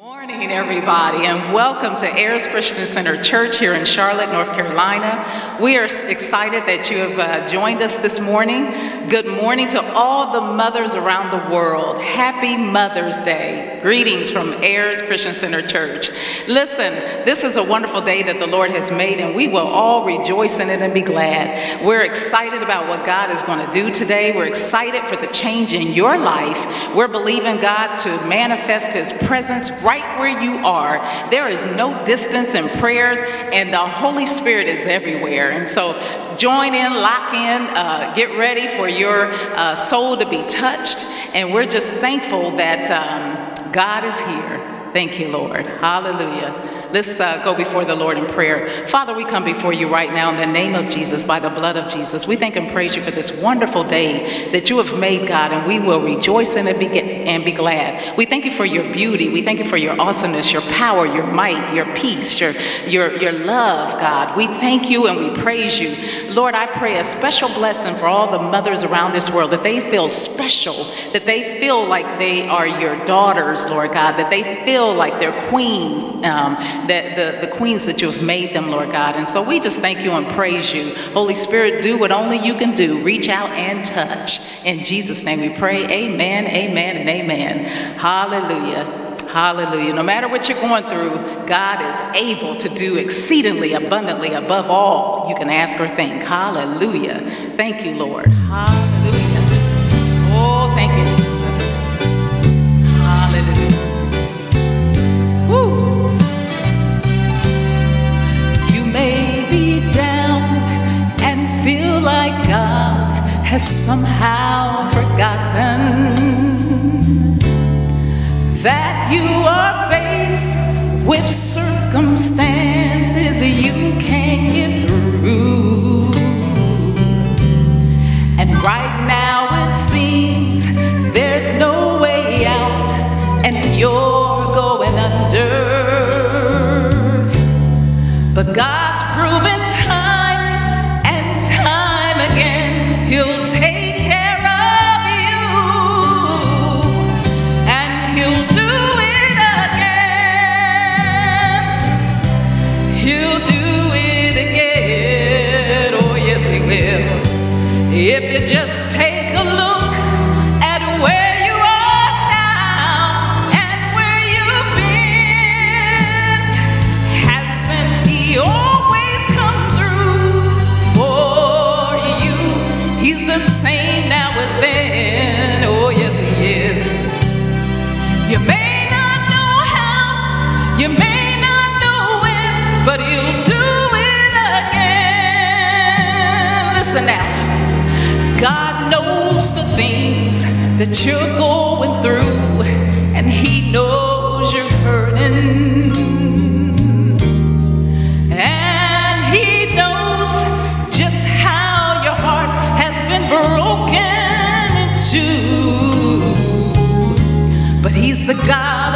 Good morning, everybody, and welcome to Ayers Christian Center Church here in Charlotte, North Carolina. We are excited that you have uh, joined us this morning. Good morning to all the mothers around the world. Happy Mother's Day. Greetings from Ayers Christian Center Church. Listen, this is a wonderful day that the Lord has made, and we will all rejoice in it and be glad. We're excited about what God is going to do today. We're excited for the change in your life. We're believing God to manifest His presence right where you are. There is no distance in prayer, and the Holy Spirit is everywhere. And so, join in, lock in, uh, get ready for your uh, soul to be touched. And we're just thankful that um, God is here. Thank you, Lord. Hallelujah. Let's uh, go before the Lord in prayer. Father, we come before you right now in the name of Jesus, by the blood of Jesus. We thank and praise you for this wonderful day that you have made, God, and we will rejoice in it and be, glad. We thank you for your beauty. We thank you for your awesomeness, your power, your might, your peace, your, your, your love, God. We thank you and we praise you. Lord, I pray a special blessing for all the mothers around this world that they feel special, that they feel like they are your daughters, Lord God, that they feel like they're queens. Um, that the, the queens that you have made them, Lord God. And so we just thank you and praise you. Holy Spirit, do what only you can do. Reach out and touch. In Jesus' name we pray. Amen, amen, and amen. Hallelujah. Hallelujah. No matter what you're going through, God is able to do exceedingly abundantly above all you can ask or think. Hallelujah. Thank you, Lord. Hallelujah. Oh, thank you, has somehow forgotten that you are faced with circumstances you can't get through. And right now it seems there's no way out, and you're going under. But God's proven time He'll do it again. Oh, yes, He will. If you just take that you're going through, and He knows you're hurting. And He knows just how your heart has been broken into. But He's the God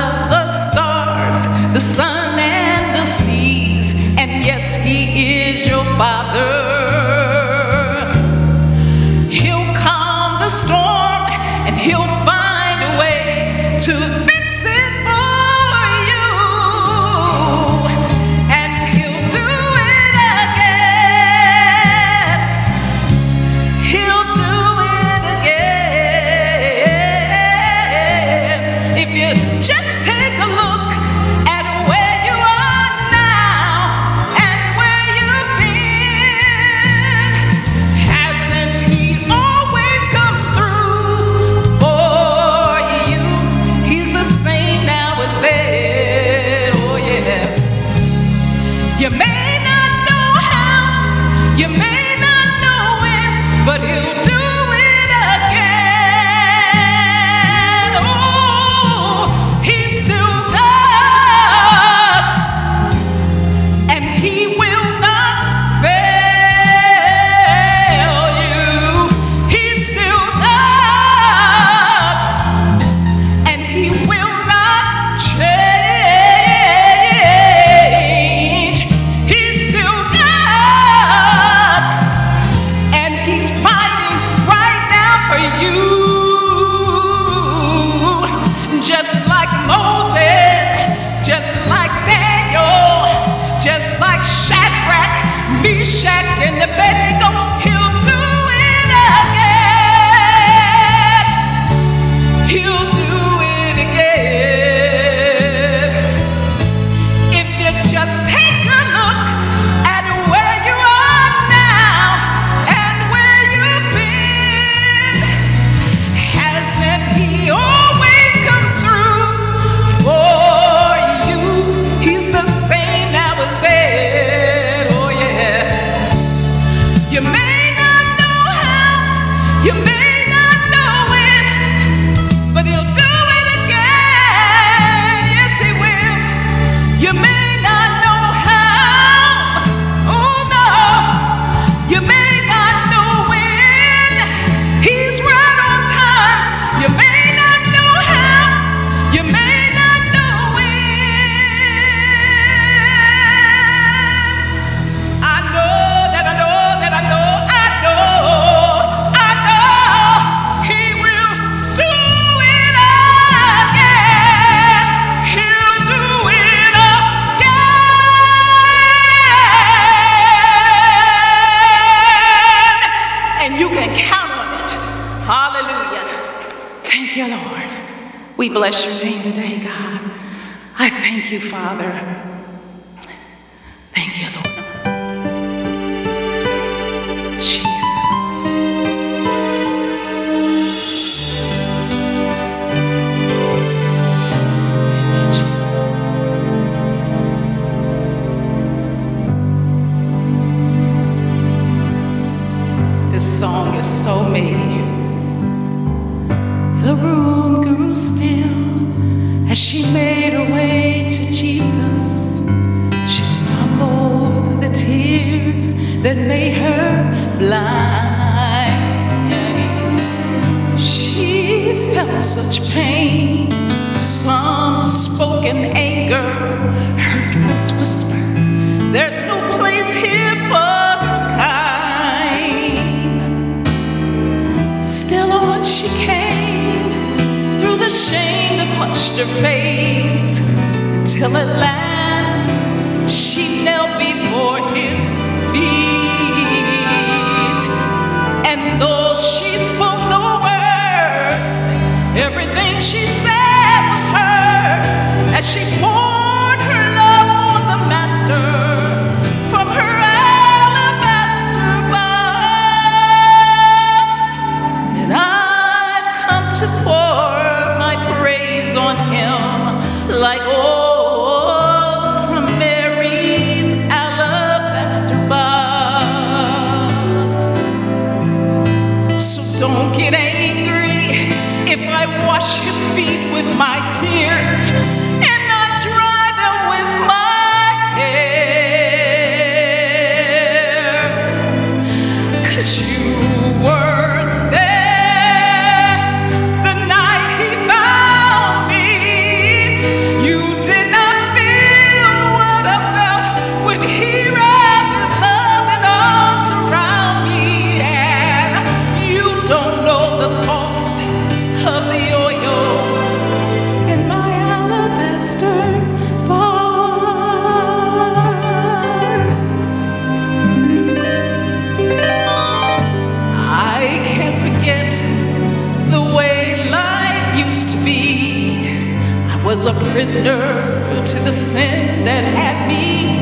prisoner to the sin that had me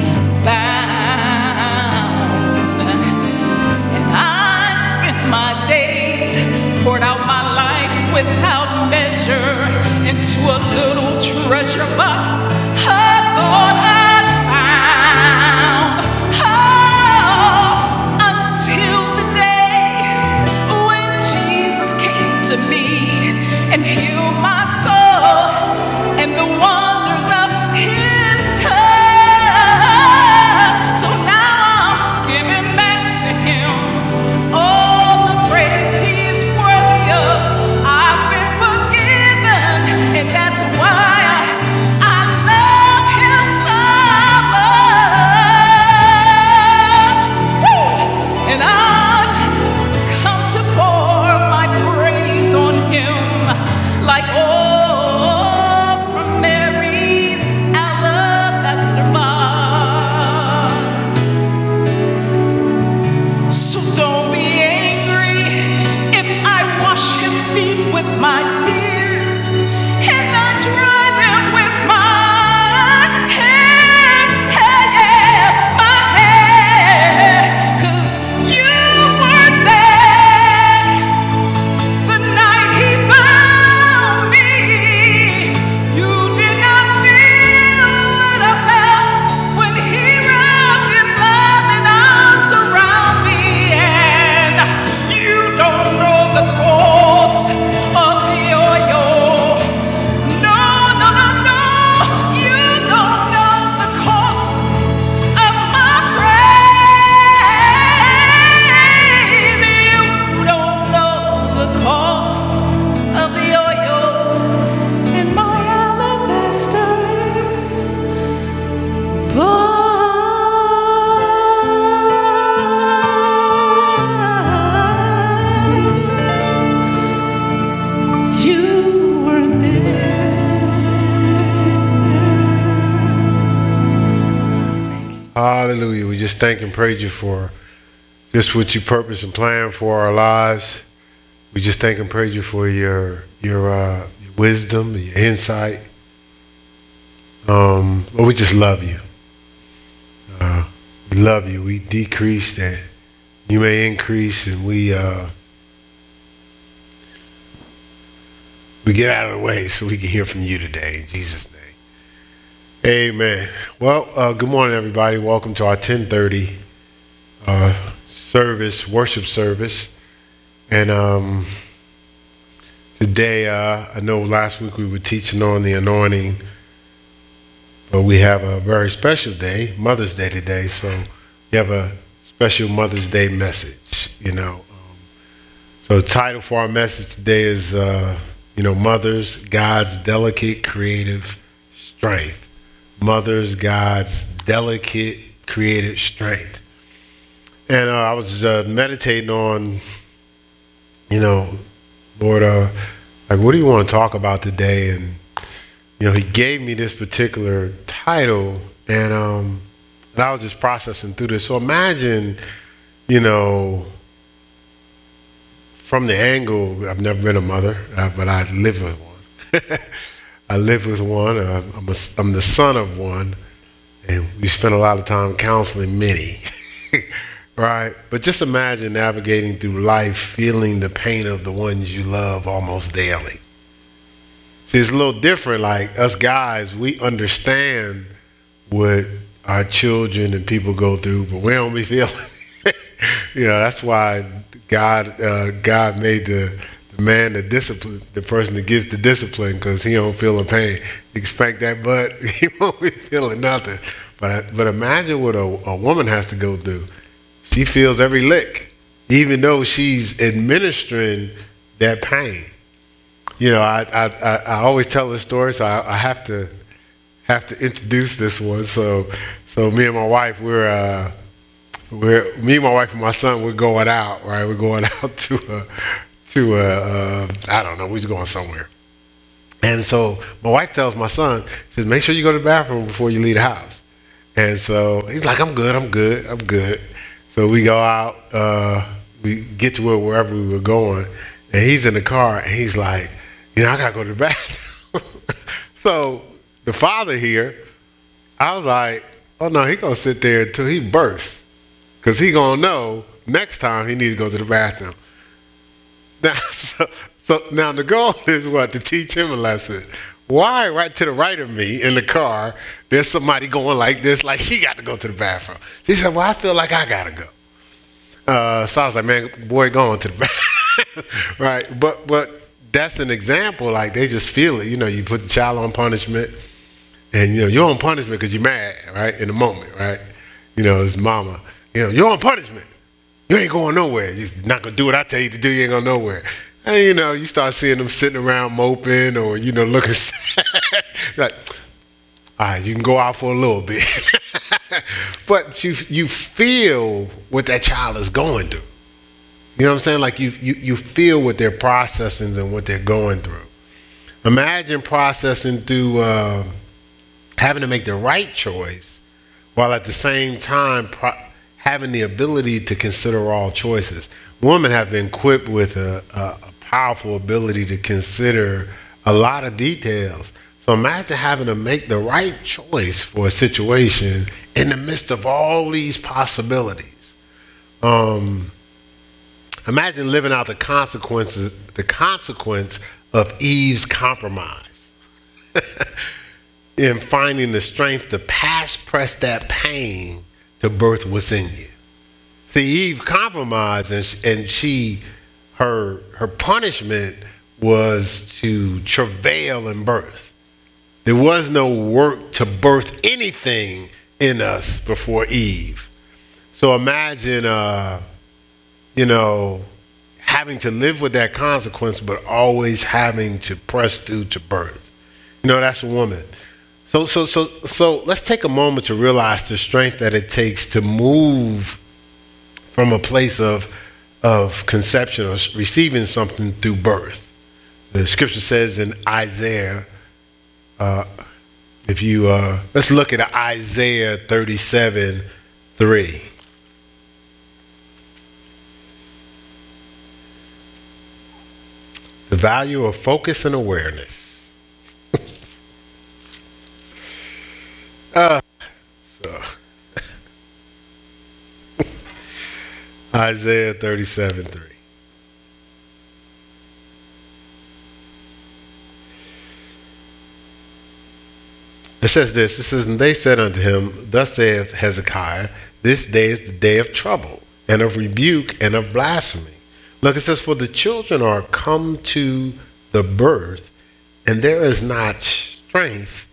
bound. And I spent my days, poured out my life without measure into a little treasure box. thank and praise you for just what you purpose and plan for our lives. We just thank and praise you for your your, uh, your wisdom, your insight. Um, Lord, we just love you. Uh, we love you. We decrease that you may increase, and we uh, we get out of the way so we can hear from you today in Jesus' name. Amen. Well, uh, good morning, everybody. Welcome to our 10:30 uh, service, worship service, and um, today uh, I know last week we were teaching on the anointing. But we have a very special day, Mother's Day today, so we have a special Mother's Day message, you know. Um, so the title for our message today is, uh, you know, Mothers, God's Delicate Creative Strength. Mothers, God's Delicate Creative Strength. And uh, I was uh, meditating on, you know, Lord, uh, like, what do you want to talk about today? And you know, he gave me this particular title, and um, and I was just processing through this. So imagine, you know, from the angle, I've never been a mother, uh, but I live with one. I live with one. Uh, I'm, a, I'm the son of one, and we spend a lot of time counseling many. right? But just imagine navigating through life, feeling the pain of the ones you love almost daily. See, it's a little different. Like us guys, we understand what our children and people go through, but we don't be feeling. you know, that's why God, uh, God made the, the man the discipline, the person that gets the discipline, because he don't feel the pain. Expect that butt, he won't be feeling nothing. But but imagine what a, a woman has to go through. She feels every lick, even though she's administering that pain you know, I, I, I always tell this story, so I, I, have to have to introduce this one. So, so me and my wife, we're uh, we're me, and my wife, and my son, we're going out, right? We're going out to a, to a, uh, I don't know, we're going somewhere. And so my wife tells my son, she says, make sure you go to the bathroom before you leave the house. And so he's like, I'm good, I'm good, I'm good. So we go out, uh, we get to where, wherever we were going, and he's in the car, and he's like, you know, I gotta go to the bathroom. so the father here, I was like, oh no, he gonna sit there until he bursts. Cause he gonna know next time he needs to go to the bathroom. Now, so, so now the goal is what? To teach him a lesson. Why right to the right of me in the car, there's somebody going like this, like he got to go to the bathroom. He said, well, I feel like I gotta go. Uh, so I was like, man, boy, going to the bathroom. right, but, but that's an example. Like they just feel it. You know, you put the child on punishment, and you know you're on punishment because you're mad, right? In the moment, right? You know, it's mama. You know, you're on punishment. You ain't going nowhere. You're not gonna do what I tell you to do. You ain't going nowhere. And you know, you start seeing them sitting around moping or you know looking sad. like, all right, you can go out for a little bit, but you you feel what that child is going through. You know what I'm saying? Like you, you, you feel what they're processing and what they're going through. Imagine processing through uh, having to make the right choice while at the same time pro- having the ability to consider all choices. Women have been equipped with a, a, a powerful ability to consider a lot of details. So imagine having to make the right choice for a situation in the midst of all these possibilities. Um, Imagine living out the consequences, the consequence of Eve's compromise. in finding the strength to pass press that pain to birth what's in you. See, Eve compromised and, and she, her, her punishment was to travail in birth. There was no work to birth anything in us before Eve. So imagine uh, you know, having to live with that consequence, but always having to press through to birth. You know, that's a woman. So, so, so, so let's take a moment to realize the strength that it takes to move from a place of, of conception or receiving something through birth. The scripture says in Isaiah, uh, if you, uh, let's look at Isaiah 37 3. The value of focus and awareness. Uh, so Isaiah 37 3. It says this, it says, And they said unto him, Thus saith Hezekiah, This day is the day of trouble, and of rebuke, and of blasphemy. Look, it says, For the children are come to the birth, and there is not strength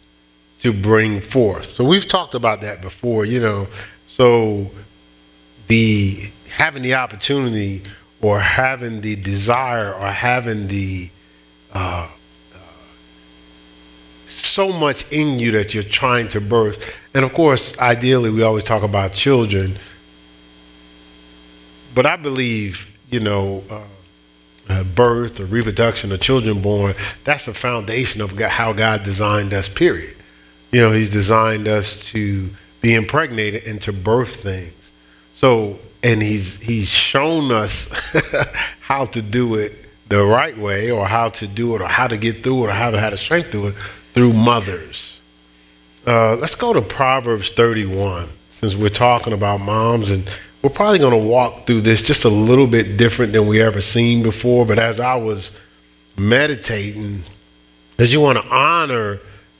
to bring forth. So we've talked about that before, you know. So the having the opportunity or having the desire or having the uh, so much in you that you're trying to birth. And of course, ideally, we always talk about children. But I believe, you know, uh, uh, birth or reproduction or children born, that's the foundation of how God designed us, period. You know, He's designed us to be impregnated and to birth things. So, and He's, he's shown us how to do it the right way or how to do it or how to get through it or how to have the strength through it through mothers. Uh, let's go to Proverbs 31, since we're talking about moms, and we're probably going to walk through this just a little bit different than we ever seen before. But as I was meditating, as you want to honor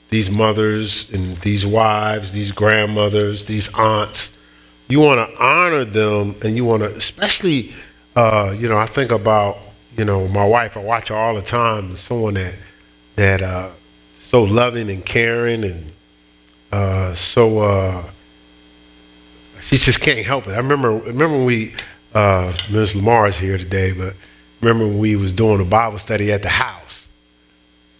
these mothers and these wives, these grandmothers, these aunts, you want to honor them, and you want to, especially, uh, you know, I think about, you know, my wife. I watch her all the time. Someone that that uh, so loving and caring and uh, so uh, she just can't help it. I remember remember when we uh, Ms. Lamar is here today, but remember when we was doing a Bible study at the house,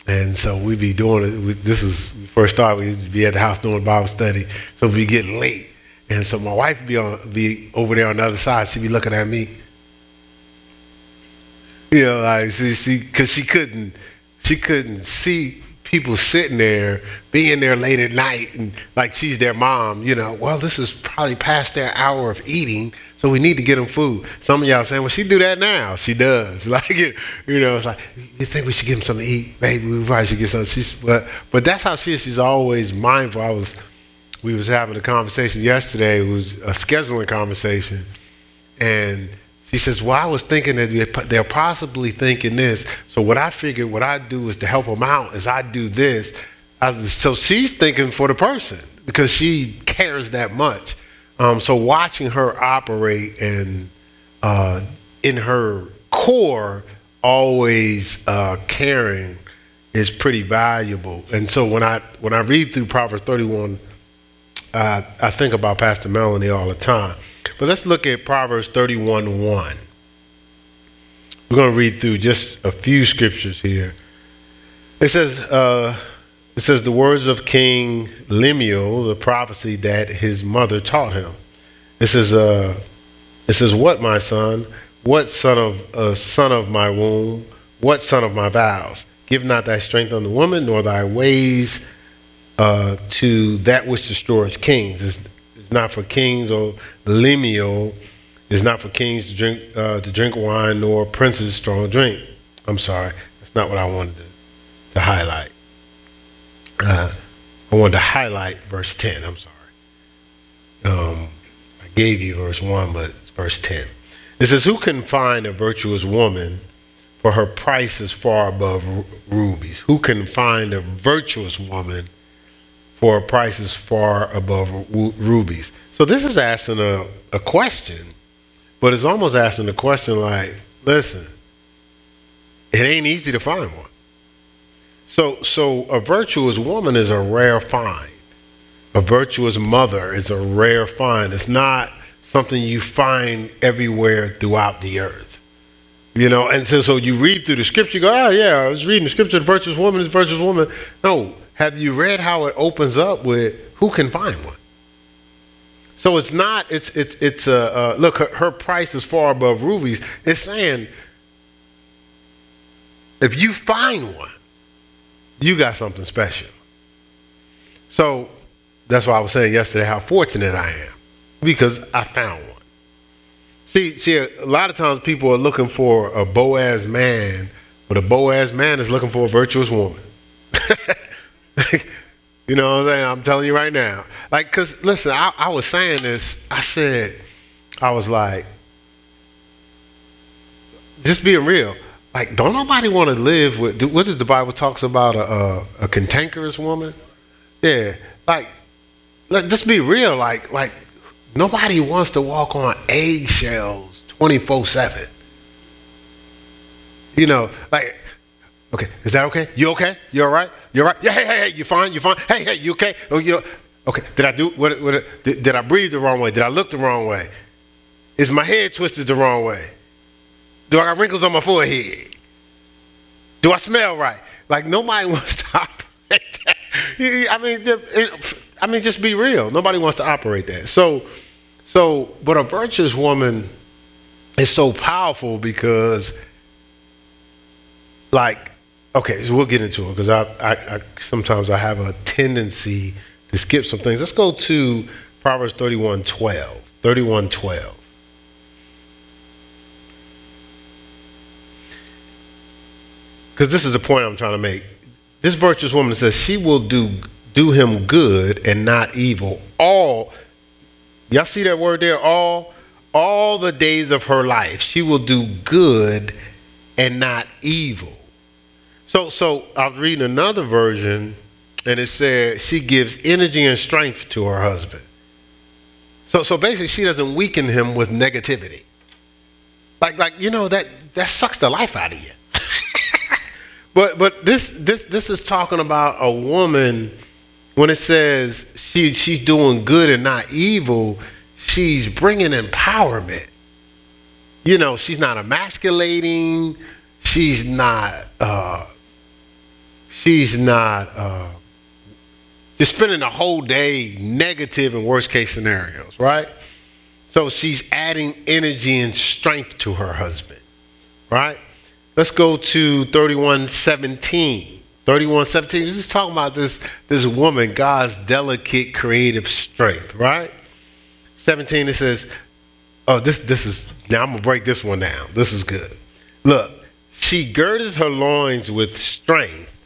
and so we'd be doing it. We, this is first started. We'd be at the house doing Bible study, so we get late, and so my wife be on be over there on the other side. She'd be looking at me, you know, like she she because she couldn't she couldn't see people sitting there, being there late at night, and like she's their mom, you know, well, this is probably past their hour of eating, so we need to get them food. Some of y'all saying, well, she do that now. She does. Like, it, you know, it's like, you think we should give them something to eat? Maybe we probably should get something. She's, but, but that's how she is. She's always mindful. I was, we was having a conversation yesterday. It was a scheduling conversation, and she says, Well, I was thinking that they're possibly thinking this. So, what I figured what I do is to help them out is I do this. I, so, she's thinking for the person because she cares that much. Um, so, watching her operate and uh, in her core, always uh, caring is pretty valuable. And so, when I when I read through Proverbs 31, uh, I think about Pastor Melanie all the time. But let's look at Proverbs 31 1. We're going to read through just a few scriptures here. It says, uh, it says the words of King Lemuel, the prophecy that his mother taught him. It says, uh, it says, what my son, what son of uh, son of my womb, what son of my vows? Give not thy strength unto woman, nor thy ways uh, to that which destroys kings. It's, it's not for kings or Lemuel It's not for kings to drink uh, to drink wine nor princes strong drink. I'm sorry, that's not what I wanted to, to highlight. Uh, I wanted to highlight verse 10. I'm sorry. Um, I gave you verse 1, but it's verse 10. It says, Who can find a virtuous woman? For her price is far above rubies. Who can find a virtuous woman? For her price is far above rubies. So this is asking a, a question, but it's almost asking a question like, listen, it ain't easy to find one. So, so a virtuous woman is a rare find. A virtuous mother is a rare find. It's not something you find everywhere throughout the earth. You know, and so, so you read through the scripture, you go, oh, yeah, I was reading the scripture, the virtuous woman is a virtuous woman. No, have you read how it opens up with who can find one? So it's not, it's, it's, it's a, uh, look, her, her price is far above rubies. It's saying, if you find one, you got something special. So that's why I was saying yesterday how fortunate I am because I found one. See, see, a lot of times people are looking for a Boaz man, but a Boaz man is looking for a virtuous woman. You know what I'm saying? I'm telling you right now. Like, because listen, I, I was saying this. I said, I was like, just being real, like, don't nobody want to live with, what does the Bible talks about a, a, a cantankerous woman? Yeah, like, let, just be real, like, like, nobody wants to walk on eggshells 24 7. You know, like, okay, is that okay? You okay? You all right? You're all right? Yeah, hey, hey, hey, you fine? You fine? Hey, hey, you okay? Oh, you okay? Did I do what? what did, did I breathe the wrong way? Did I look the wrong way? Is my head twisted the wrong way? Do I got wrinkles on my forehead? Do I smell right? Like nobody wants to operate that. I mean, I mean, just be real. Nobody wants to operate that. So, so, but a virtuous woman is so powerful because, like, okay, so we'll get into it because I, I, I sometimes I have a tendency to skip some things. Let's go to Proverbs 31 12. 31 12. Because this is the point I'm trying to make. This virtuous woman says she will do do him good and not evil. All y'all see that word there? All all the days of her life, she will do good and not evil. So so I was reading another version and it said she gives energy and strength to her husband. So so basically she doesn't weaken him with negativity. Like like you know that that sucks the life out of you. But but this this this is talking about a woman when it says she she's doing good and not evil. She's bringing empowerment. You know, she's not emasculating. She's not. Uh, she's not. Uh, just spending the whole day negative and worst case scenarios, right? So she's adding energy and strength to her husband, right? Let's go to 3117. 3117, this is talking about this, this woman, God's delicate creative strength, right? 17, it says, oh, this, this is, now I'm going to break this one down. This is good. Look, she girdeth her loins with strength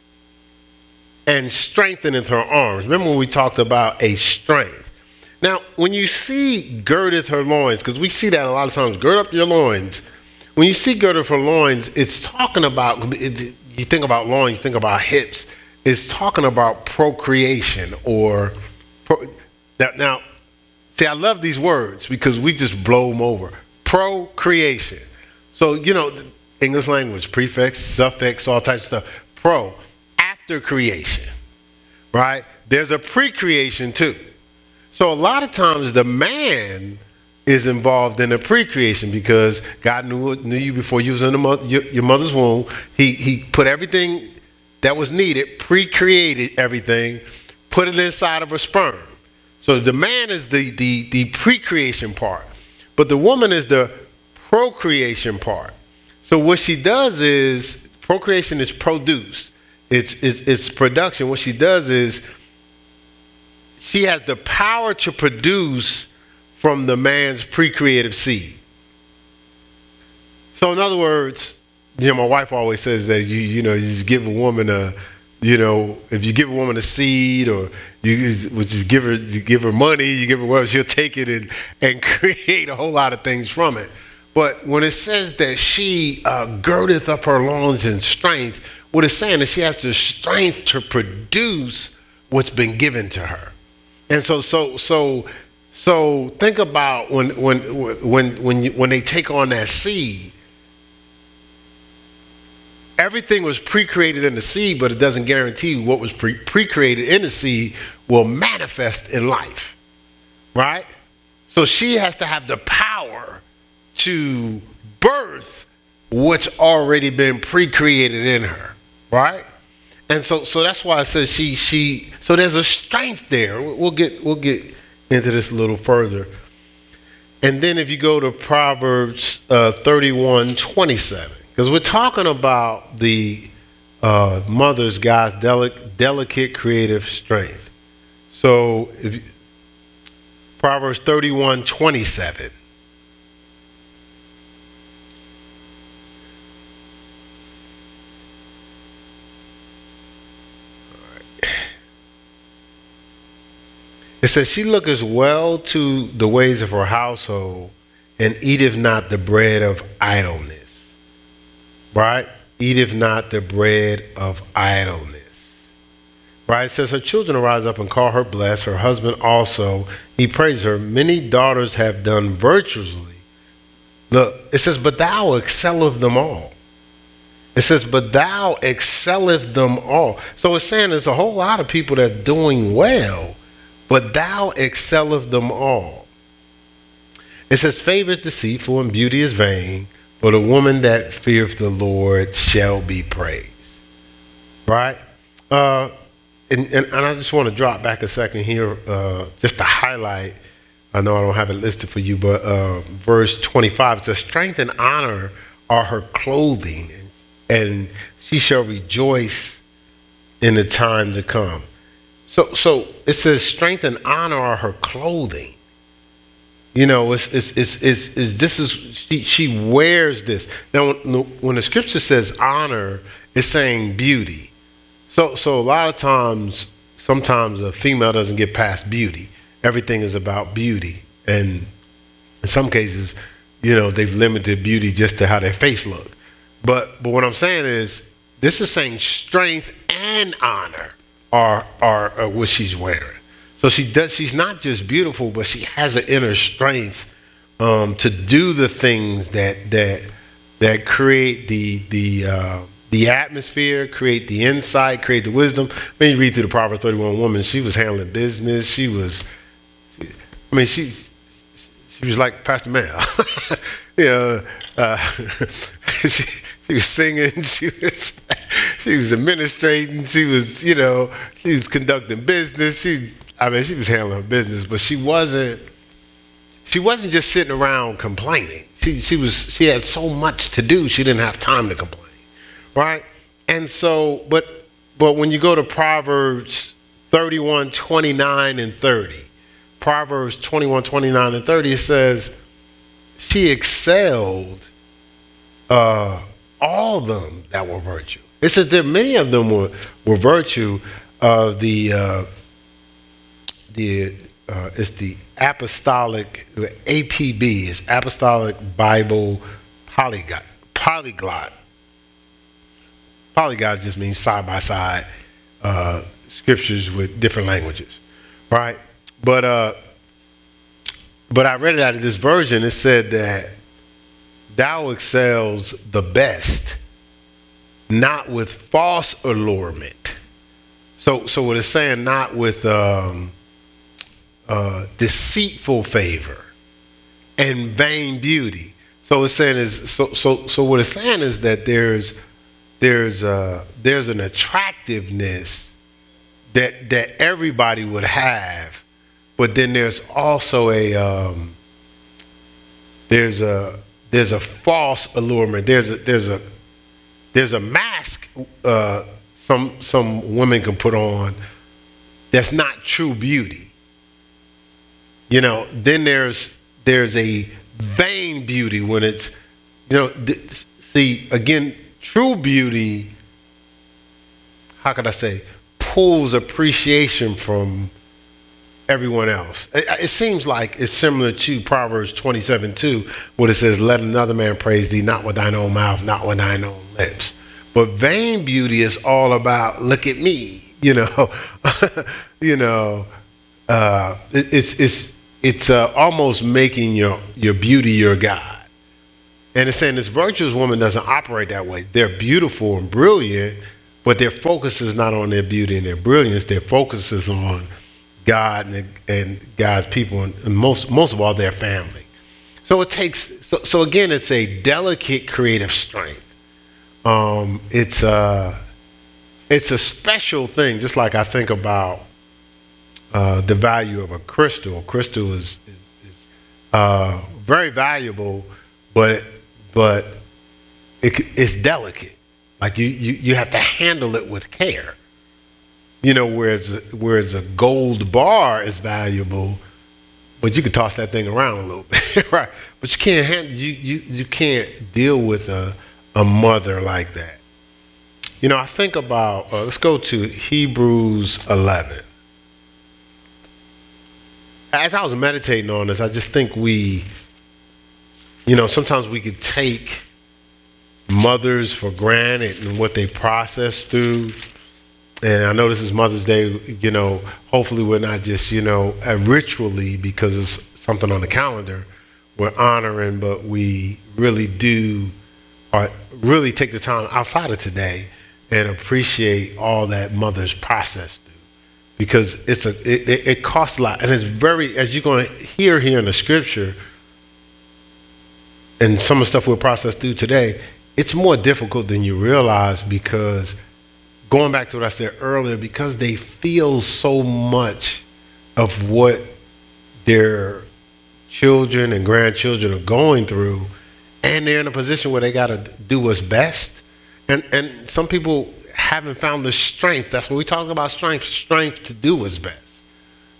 and strengtheneth her arms. Remember when we talked about a strength? Now, when you see girdeth her loins, because we see that a lot of times, gird up your loins when you see girded for loins, it's talking about, it, you think about loins, you think about hips, it's talking about procreation or, pro, now, now, see, I love these words because we just blow them over. Procreation. So, you know, English language, prefix, suffix, all types of stuff. Pro, after creation, right? There's a pre creation too. So, a lot of times the man is involved in the pre-creation because God knew knew you before you was in mother, your, your, mother's womb. He he put everything that was needed, pre-created everything, put it inside of a sperm. So the man is the the the pre-creation part, but the woman is the procreation part. So what she does is procreation is produce. It's, it's, it's production. What she does is she has the power to produce from the man's pre-creative seed. So in other words, you know, my wife always says that you you know you give a woman a you know if you give a woman a seed or you just give her you give her money you give her whatever she'll take it and and create a whole lot of things from it. But when it says that she uh, girdeth up her loins in strength, what it's saying is she has the strength to produce what's been given to her. And so so so so think about when when when when you, when they take on that seed. Everything was pre-created in the seed, but it doesn't guarantee what was pre- pre-created in the seed will manifest in life. Right? So she has to have the power to birth what's already been pre-created in her. Right? And so so that's why I said she she so there's a strength there. We'll get we'll get into this a little further. And then if you go to Proverbs uh, 31 27, because we're talking about the uh, mother's God's delic- delicate creative strength. So if you, Proverbs 31 27. It says, She looketh well to the ways of her household, and eateth not the bread of idleness. right? Eateth not the bread of idleness. Right? It says her children arise up and call her blessed, her husband also. He praise her. Many daughters have done virtuously. Look, it says, but thou excelleth them all. It says, but thou excelleth them all. So it's saying there's a whole lot of people that are doing well, but thou excelleth them all. It says, favor is deceitful and beauty is vain, but a woman that feareth the Lord shall be praised. Right? Uh, and, and, and, I just want to drop back a second here uh, just to highlight. I know I don't have it listed for you, but uh, verse 25 says, Strength and honor are her clothing, and she shall rejoice in the time to come. So, so it says, Strength and honor are her clothing. You know, it's, it's, it's, it's, it's this is, she, she wears this. Now, when, the scripture says honor, it's saying beauty. So, so a lot of times, sometimes a female doesn't get past beauty. Everything is about beauty. And in some cases, you know, they've limited beauty just to how their face look. But, but what I'm saying is, this is saying strength and honor are, are, are what she's wearing. So she does. She's not just beautiful, but she has an inner strength um, to do the things that that that create the the uh, the atmosphere, create the insight, create the wisdom. When you read through the Proverbs 31 woman, she was handling business. She was, I mean, she's she was like Pastor Mel. you know, uh, she, she was singing. She was she was administrating. She was, you know, she was conducting business. She I mean, she was handling her business, but she wasn't. She wasn't just sitting around complaining. She she was she had so much to do. She didn't have time to complain, right? And so, but but when you go to Proverbs 31, 29, and 30, Proverbs 21, 29, and 30, it says, she excelled uh, all of them that were virtue. It says that many of them were, were virtue. of the uh, the uh, it's the apostolic APB is apostolic Bible polyglot polyglot. Polyglot just means side by side uh, scriptures with different languages, right? But uh, but I read it out of this version. It said that thou excels the best, not with false allurement. So so what it's saying, not with um, uh, deceitful favor and vain beauty. So it's saying is so so so what it's saying is that there's there's a, there's an attractiveness that that everybody would have, but then there's also a um, there's a there's a false allurement. There's a there's a there's a mask uh, some some women can put on that's not true beauty. You know, then there's there's a vain beauty when it's you know th- see again true beauty how could I say pulls appreciation from everyone else. It, it, seems like it's similar to Proverbs 27 2, where it says, Let another man praise thee, not with thine own mouth, not with thine own lips. But vain beauty is all about, look at me, you know. you know, uh, it, it's, it's, it's uh, almost making your, your beauty your God. And it's saying this virtuous woman doesn't operate that way. They're beautiful and brilliant, but their focus is not on their beauty and their brilliance. Their focus is on God and, and God's people, and, most, most of all, their family. So it takes, so, so again, it's a delicate creative strength. Um, it's, a, it's a special thing, just like I think about uh, the value of a crystal. Crystal is, is, is uh, very valuable, but but it, it's delicate. Like you, you you have to handle it with care. You know, whereas whereas a gold bar is valuable, but you can toss that thing around a little bit, right? But you can't handle you you you can't deal with a a mother like that. You know, I think about uh, let's go to Hebrews 11 as I was meditating on this, I just think we, you know, sometimes we could take mothers for granted and what they process through. And I know this is Mother's Day, you know, hopefully we're not just, you know, ritually because it's something on the calendar, we're honoring, but we really do, or really take the time outside of today and appreciate all that mothers process through. Because it's a, it, it costs a lot. And it's very, as you're going to hear here in the scripture, and some of the stuff we'll process through today, it's more difficult than you realize because going back to what I said earlier, because they feel so much of what their children and grandchildren are going through, and they're in a position where they got to do what's best. And, and some people haven't found the strength. That's what we talk about strength, strength to do what's best.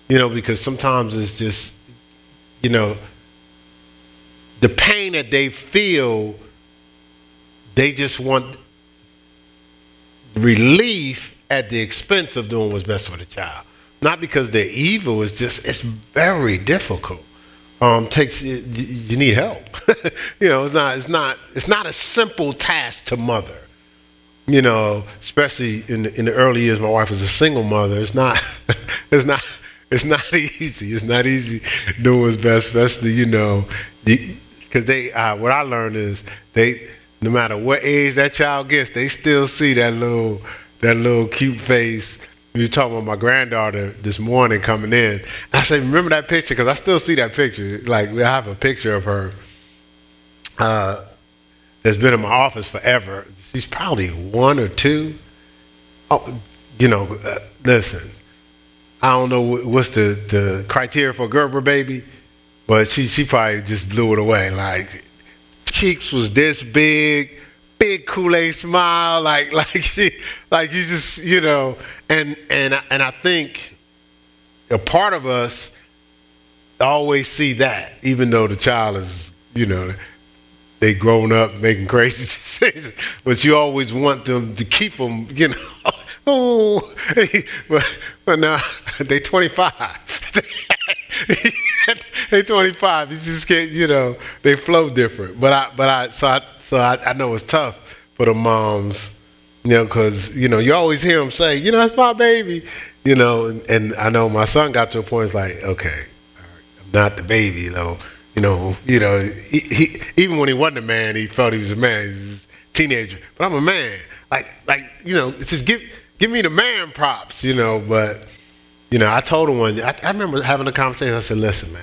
You know, because sometimes it's just, you know, the pain that they feel, they just want relief at the expense of doing what's best for the child. Not because they're evil, it's just, it's very difficult. Um, takes you, need help. you know, it's not, it's not, it's not a simple task to mother. You know, especially in the, in the early years, my wife was a single mother. It's not, it's not, it's not easy. It's not easy doing what's best, especially you know, because they. Uh, what I learned is they no matter what age that child gets, they still see that little that little cute face. We were talking about my granddaughter this morning coming in. I said, remember that picture? Because I still see that picture. Like, I have a picture of her uh, that's been in my office forever. She's probably one or two. Oh, you know, uh, listen, I don't know what's the, the criteria for a Gerber baby, but she, she probably just blew it away. Like, cheeks was this big, big Kool-Aid smile, like like she like you just you know, and and and I think a part of us always see that, even though the child is you know they grown up making crazy decisions, but you always want them to keep them, you know. Oh, but but now they 25. they 25. You just can't, you know, they flow different. But I, but I, so I, so I, I know it's tough for the moms, you know, because you know you always hear them say, you know, it's my baby, you know, and, and I know my son got to a point. It's like, okay, I'm not the baby, though. You know, you know, he, he, even when he wasn't a man, he felt he was a man. He was a teenager, but I'm a man. Like, like you know, it's just give give me the man props, you know, but you know, I told her one. I, I remember having a conversation. I said, "Listen, man,"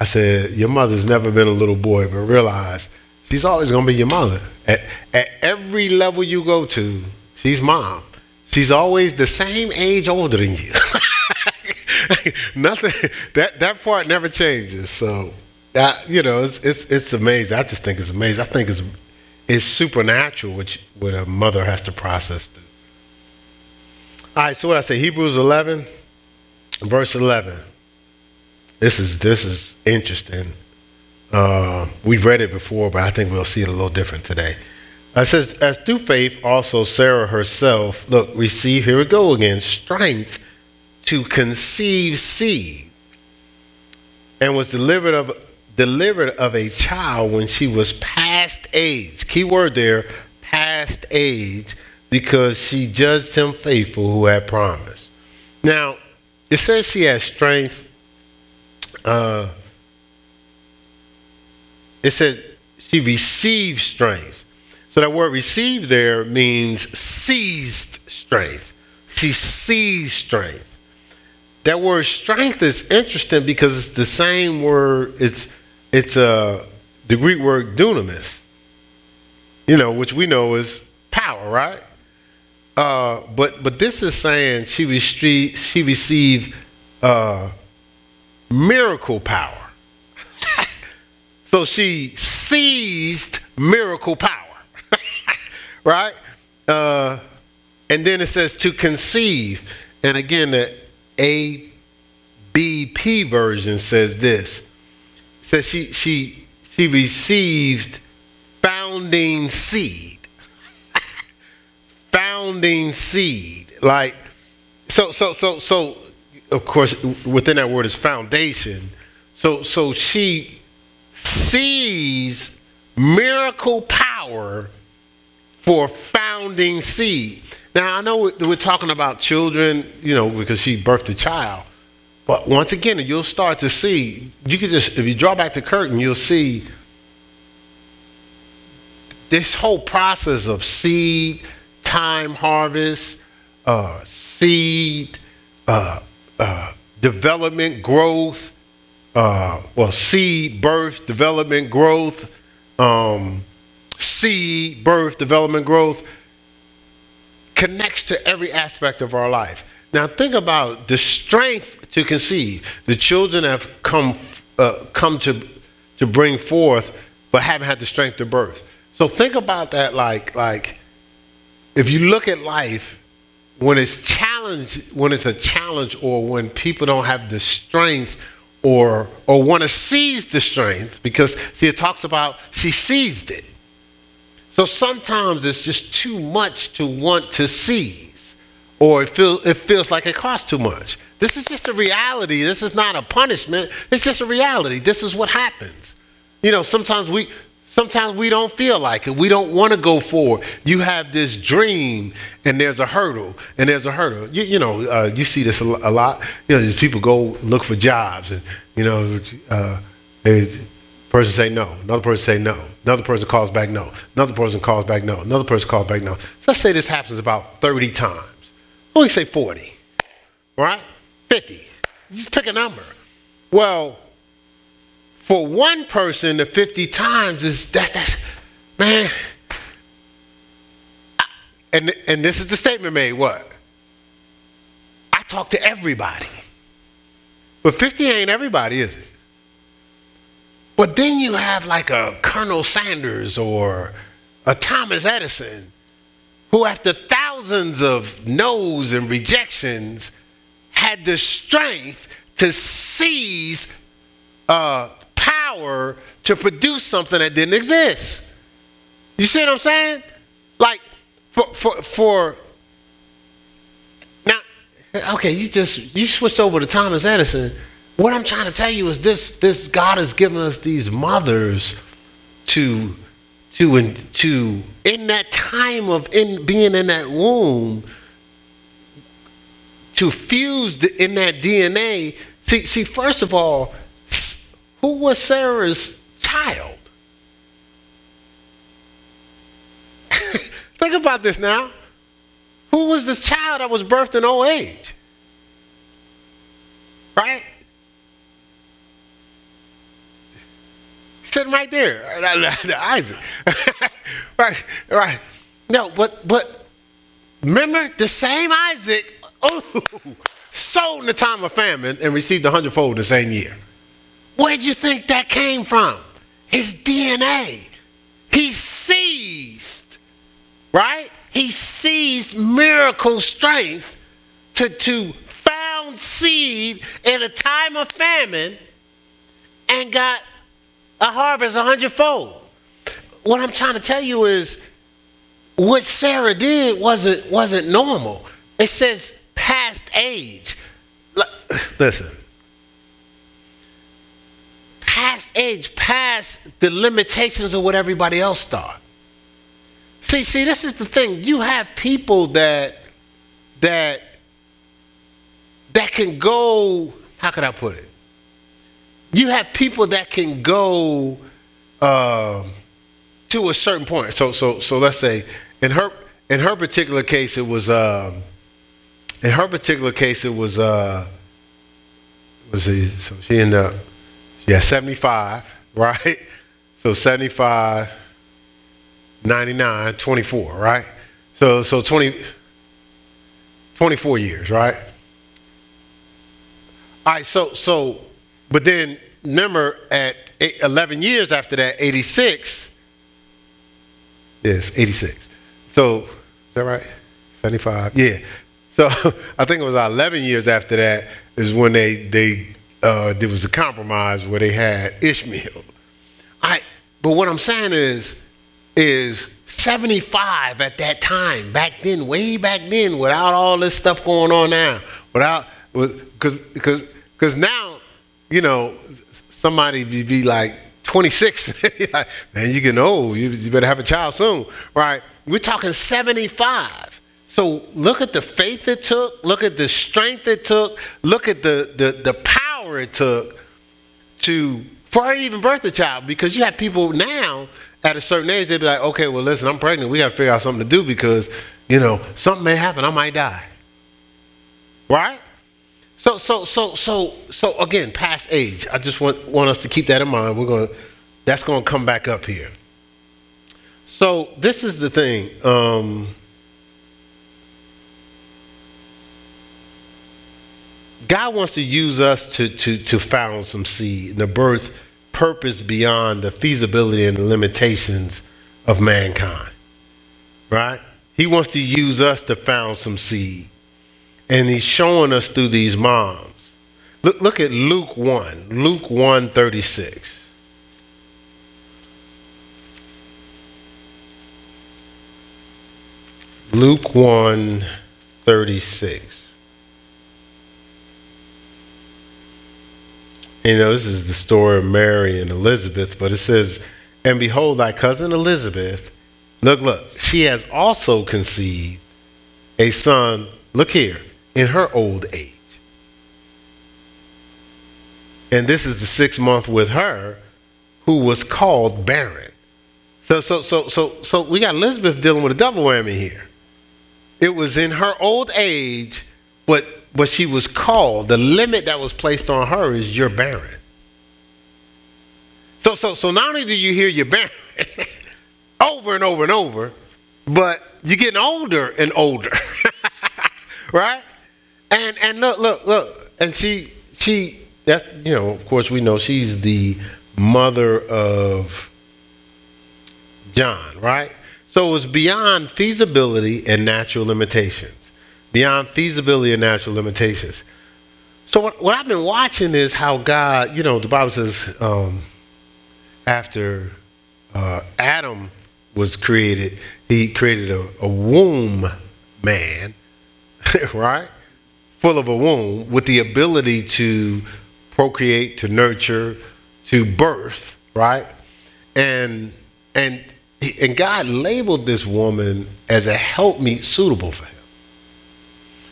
I said, "Your mother's never been a little boy, but realize she's always gonna be your mother. At at every level you go to, she's mom. She's always the same age older than you. Nothing. That that part never changes. So, you know, it's it's it's amazing. I just think it's amazing. I think it's it's supernatural, which what a mother has to process. through. All right. So what I say, Hebrews eleven verse 11. This is this is interesting. Uh, we've read it before, but I think we'll see it a little different today. It says, as through faith, also Sarah herself, look, we see, here we go again, strength to conceive seed, and was delivered of delivered of a child when she was past age. Key word there, past age, because she judged him faithful who had promised. Now, it says she has strength. Uh, it said she received strength. So that word received there means seized strength. She seized strength. That word strength is interesting because it's the same word, it's it's uh, the Greek word dunamis, you know, which we know is power, right? Uh, but but this is saying she received she received uh, miracle power. so she seized miracle power, right? Uh, and then it says to conceive, and again the ABP version says this. It says she she she received founding seed founding seed. Like, so, so, so, so, of course, within that word is foundation. So, so she sees miracle power for founding seed. Now, I know we're talking about children, you know, because she birthed a child. But once again, you'll start to see, you can just, if you draw back the curtain, you'll see this whole process of seed, time harvest, uh, seed, uh, uh, development, growth, uh, well, seed, birth, development, growth, um, seed, birth, development, growth, connects to every aspect of our life. Now, think about the strength to conceive. The children have come, uh, come to, to bring forth, but haven't had the strength to birth. So think about that like, like if you look at life, when it's challenge, when it's a challenge, or when people don't have the strength or or want to seize the strength, because see, it talks about she seized it. So sometimes it's just too much to want to seize, or it feels it feels like it costs too much. This is just a reality. This is not a punishment. It's just a reality. This is what happens. You know, sometimes we Sometimes we don't feel like it. We don't want to go forward. You have this dream, and there's a hurdle, and there's a hurdle. You, you know, uh, you see this a, lot. You know, people go look for jobs, and you know, uh, person say no, another person say no, another person calls back no, another person calls back no, another person calls back no. So let's say this happens about 30 times. we say 40, right? 50. Just pick a number. Well, for one person to 50 times is that's that's man. And and this is the statement made what? I talk to everybody. But 50 ain't everybody is it? But then you have like a colonel sanders or a thomas edison who after thousands of no's and rejections had the strength to seize uh, power to produce something that didn't exist. You see what I'm saying? Like for for for now okay, you just you switched over to Thomas Edison. What I'm trying to tell you is this this God has given us these mothers to to to in that time of in being in that womb to fuse the, in that DNA. See, see, first of all, who was Sarah's child? Think about this now. Who was this child that was birthed in old age? Right? Sitting right there, Isaac. right, right. No, but but remember the same Isaac, oh, sold in the time of famine and received a hundredfold the same year. Where'd you think that came from? His DNA. He seized, right? He seized miracle strength to, to found seed in a time of famine and got a harvest a hundredfold. What I'm trying to tell you is what Sarah did wasn't wasn't normal. It says past age. Listen, past age, past the limitations of what everybody else thought. See, see, this is the thing. You have people that that that can go. How can I put it? You have people that can go uh, to a certain point. So, so, so let's say in her in her particular case, it was uh, in her particular case, it was uh, was he, so she ended up yeah, 75, right? So 75, 99, 24, right? So, so 20, 24 years, right? All right, so, so, but then remember at eight, 11 years after that, 86, yes, 86. So, is that right? 75, yeah. So I think it was 11 years after that is when they, they uh, there was a compromise where they had Ishmael. I, but what I'm saying is, is 75 at that time, back then, way back then, without all this stuff going on now, without, because because because now, you know, somebody be, be like 26, like, man, you getting old, you, you better have a child soon, right? We're talking 75. So look at the faith it took, look at the strength it took, look at the, the, the power it took to for her to even birth a child. Because you have people now at a certain age, they'd be like, okay, well, listen, I'm pregnant. We got to figure out something to do because, you know, something may happen. I might die. Right? So, so, so, so, so again, past age. I just want, want us to keep that in mind. We're going that's going to come back up here. So this is the thing. Um, God wants to use us to, to, to found some seed, the birth purpose beyond the feasibility and the limitations of mankind. Right? He wants to use us to found some seed. And he's showing us through these moms. Look, look at Luke 1, Luke 1 36. Luke 1 36. You know, this is the story of Mary and Elizabeth, but it says, And behold, thy cousin Elizabeth, look, look, she has also conceived a son, look here, in her old age. And this is the sixth month with her, who was called barren. So, so, so, so, so we got Elizabeth dealing with a double whammy here. It was in her old age, but but she was called. The limit that was placed on her is you're barren. So so so not only do you hear you're barren over and over and over, but you're getting older and older. right? And and look, look, look. And she she that's you know, of course we know she's the mother of John, right? So it was beyond feasibility and natural limitations. Beyond feasibility and natural limitations. So what, what I've been watching is how God, you know, the Bible says um, after uh, Adam was created, he created a, a womb man, right? Full of a womb with the ability to procreate, to nurture, to birth, right? And and and God labeled this woman as a helpmeet suitable for him.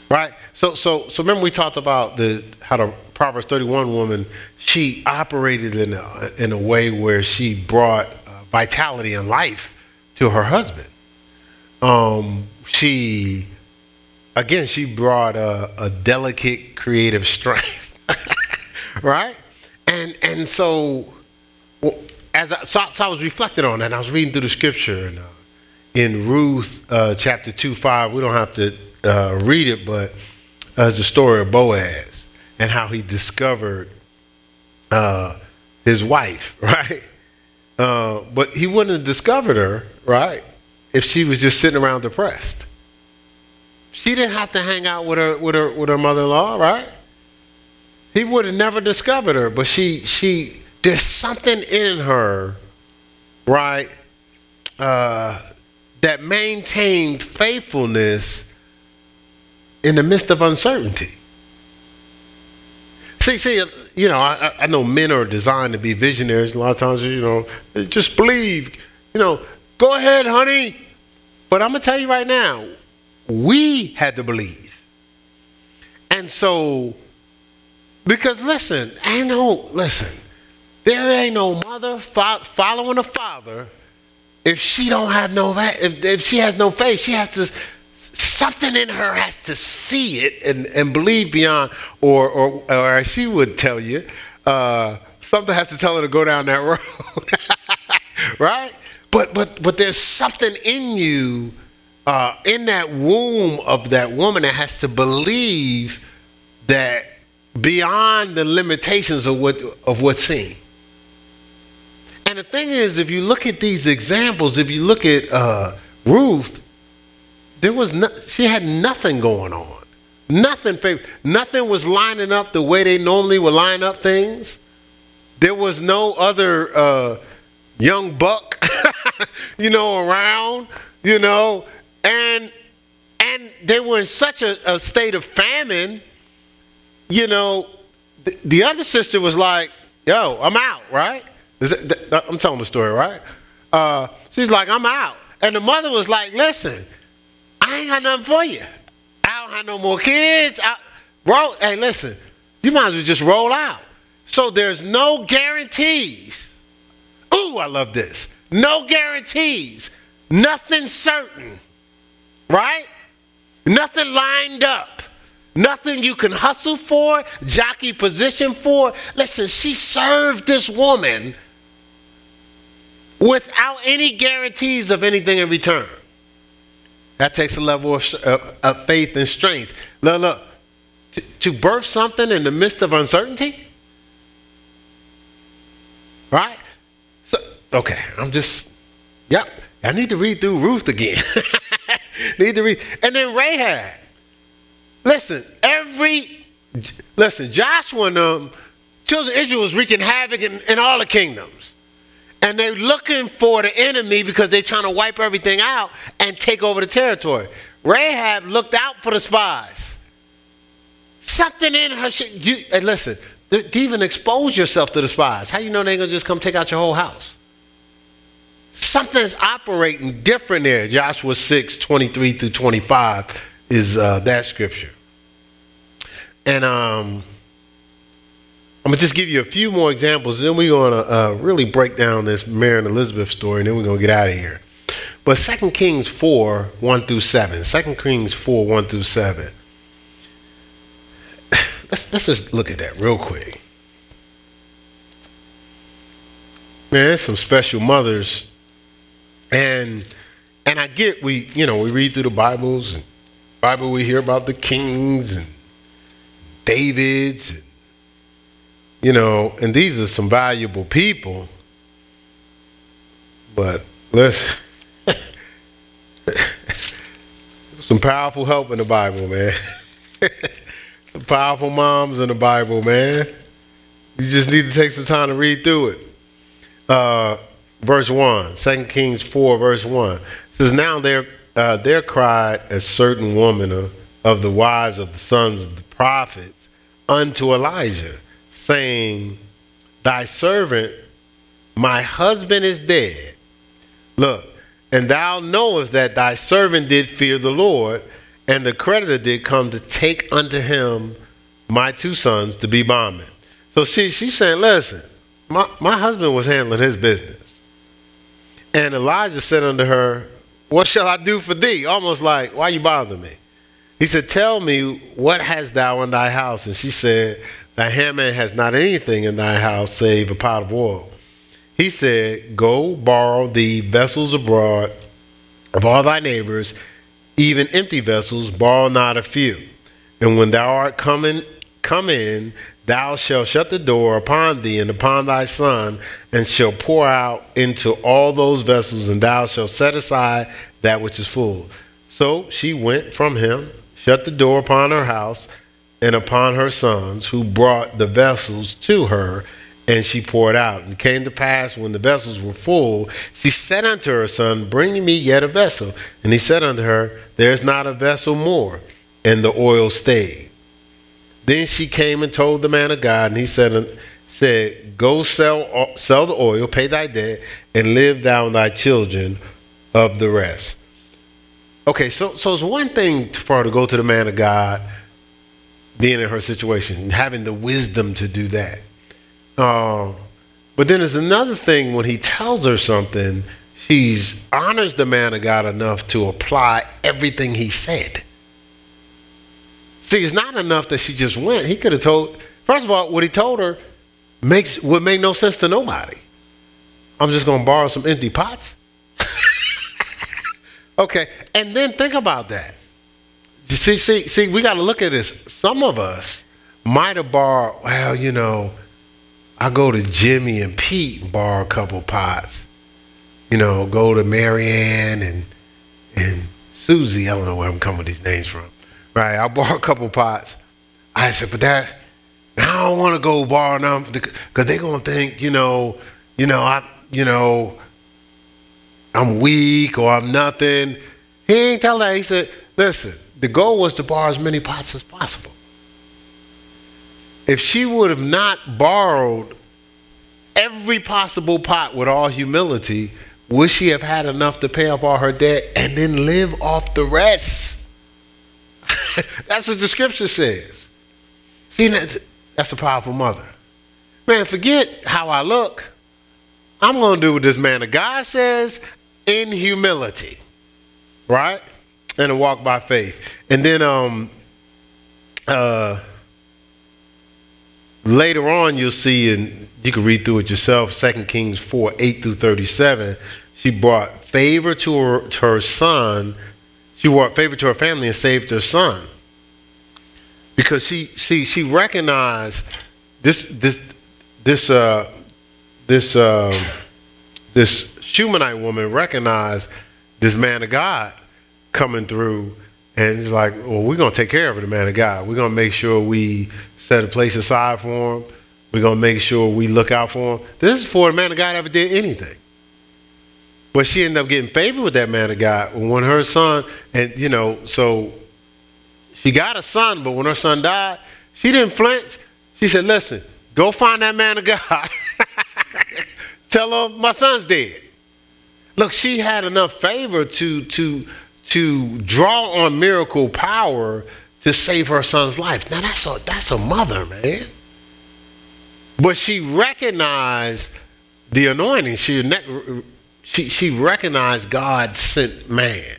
Right? So so so remember we talked about the how the Proverbs 31 woman, she operated in a, in a way where she brought uh, vitality and life to her husband. Um, she again she brought a, a delicate creative strength right and and so well, as I, so, so, I was reflecting on that, I was reading through the scripture and, uh, in Ruth uh, chapter 2 5. We don't have to uh, read it, but uh, it's the story of Boaz and how he discovered uh, his wife, right? Uh, but he wouldn't have discovered her, right, if she was just sitting around depressed. She didn't have to hang out with her with her with her mother-in-law, right? He would have never discovered her, but she she there's something in her, right, uh, that maintained faithfulness in the midst of uncertainty. See, see, you know, I, I know men are designed to be visionaries. A lot of times, you know, just believe, you know, go ahead, honey. But I'm gonna tell you right now, we had to believe. And so, because listen, ain't no, listen, there ain't no mother fo- following a father if she don't have no if, if she has no faith. She has to something in her has to see it and, and believe beyond, or, or or as she would tell you, uh, something has to tell her to go down that road, right? But but but there's something in you, uh, in that womb of that woman that has to believe that beyond the limitations of what of what's seen. And the thing is, if you look at these examples, if you look at uh, Ruth, there was no, she had nothing going on, nothing favor, nothing was lining up the way they normally would line up things. There was no other uh, young buck, you know, around, you know, and and they were in such a, a state of famine, you know. The, the other sister was like, "Yo, I'm out," right? I'm telling the story, right? Uh, she's like, I'm out. And the mother was like, listen, I ain't got nothing for you. I don't have no more kids. I, hey, listen, you might as well just roll out. So there's no guarantees. Ooh, I love this. No guarantees. Nothing certain. Right? Nothing lined up. Nothing you can hustle for, jockey position for. Listen, she served this woman without any guarantees of anything in return. That takes a level of, uh, of faith and strength. Look, look, to, to birth something in the midst of uncertainty, right? So, okay, I'm just, yep. I need to read through Ruth again. need to read, and then Rahab. Listen, every listen, Joshua and them, children of Israel was wreaking havoc in, in all the kingdoms. And they're looking for the enemy because they're trying to wipe everything out and take over the territory. Rahab looked out for the spies. Something in her. You, and listen, to even expose yourself to the spies. How you know they're gonna just come take out your whole house? Something's operating different there. Joshua 6, 23 through 25 is uh, that scripture. And um, I'm gonna just give you a few more examples, then we're gonna uh, really break down this Mary and Elizabeth story, and then we're gonna get out of here. But 2 Kings 4, 1 through 7. 2 Kings 4, 1 through 7. Let's, let's just look at that real quick. Man, there's some special mothers. And and I get we, you know, we read through the Bibles and Bible we hear about the kings and Davids and you know, and these are some valuable people. But let's some powerful help in the Bible, man. some powerful moms in the Bible, man. You just need to take some time to read through it. Uh, verse 1, 2 Kings 4, verse 1 says, Now there, uh, there cried a certain woman of, of the wives of the sons of the prophets unto Elisha saying, Thy servant, my husband is dead. Look, and thou knowest that thy servant did fear the Lord, and the creditor did come to take unto him my two sons to be bondmen. So she, she's saying, Listen, my, my husband was handling his business. And Elisha said unto her, What shall I do for thee? Almost like, Why you bother me? He said, Tell me, what hast thou in thy house? And she said, Thy handmaid has not anything in thy house save a pot of oil. He said, Go borrow the vessels abroad of all thy neighbors, even empty vessels, borrow not a few. And when thou art coming, come in, thou shalt shut the door upon thee and upon thy son, and shall pour out into all those vessels, and thou shalt set aside that which is full. So she went from him, shut the door upon her house and upon her sons, who brought the vessels to her, and she poured out. And it came to pass when the vessels were full, she said unto her son, Bring me yet a vessel. And he said unto her, There is not a vessel more. And the oil stayed. Then she came and told the man of God, and he said, said Go sell, sell the oil, pay thy debt, and live and thy children of the rest. Okay, so, so it's one thing for her to go to the man of God being in her situation, having the wisdom to do that. Uh, but then there's another thing when he tells her something, she honors the man of God enough to apply everything he said. See, it's not enough that she just went. He could have told, first of all, what he told her makes would make no sense to nobody. I'm just going to borrow some empty pots. okay, and then think about that. See, see, see, we got to look at this. Some of us might have borrowed, well, you know, I go to Jimmy and Pete and borrow a couple pots. You know, go to Marianne and and Susie. I don't know where I'm coming with these names from. Right? I borrow a couple pots. I said, but that I don't want to go borrow them because they're gonna think, you know, you know, I, you know, I'm weak or I'm nothing. He ain't tell that. He said, listen, the goal was to borrow as many pots as possible. If she would have not borrowed every possible pot with all humility, would she have had enough to pay off all her debt and then live off the rest? that's what the scripture says. See, that's, a powerful mother. Man, forget how I look. I'm going to do what this man of God says in humility, right? And a walk by faith. And then um, uh, later on, you'll see, and you can read through it yourself, 2 Kings 4 8 through 37. She brought favor to her, to her son. She brought favor to her family and saved her son. Because she, she, she recognized this, this, this, uh, this, uh, this Shunammite woman recognized this man of God coming through, and it's like, well, we're gonna take care of the man of God. We're gonna make sure we set a place aside for him. We're gonna make sure we look out for him. This is before the man of God ever did anything. But she ended up getting favor with that man of God when her son, and you know, so she got a son, but when her son died, she didn't flinch. She said, listen, go find that man of God. Tell her my son's dead. Look, she had enough favor to to to draw on miracle power to save her son's life. Now that's a that's a mother, man. But she recognized the anointing. She she she recognized God sent man.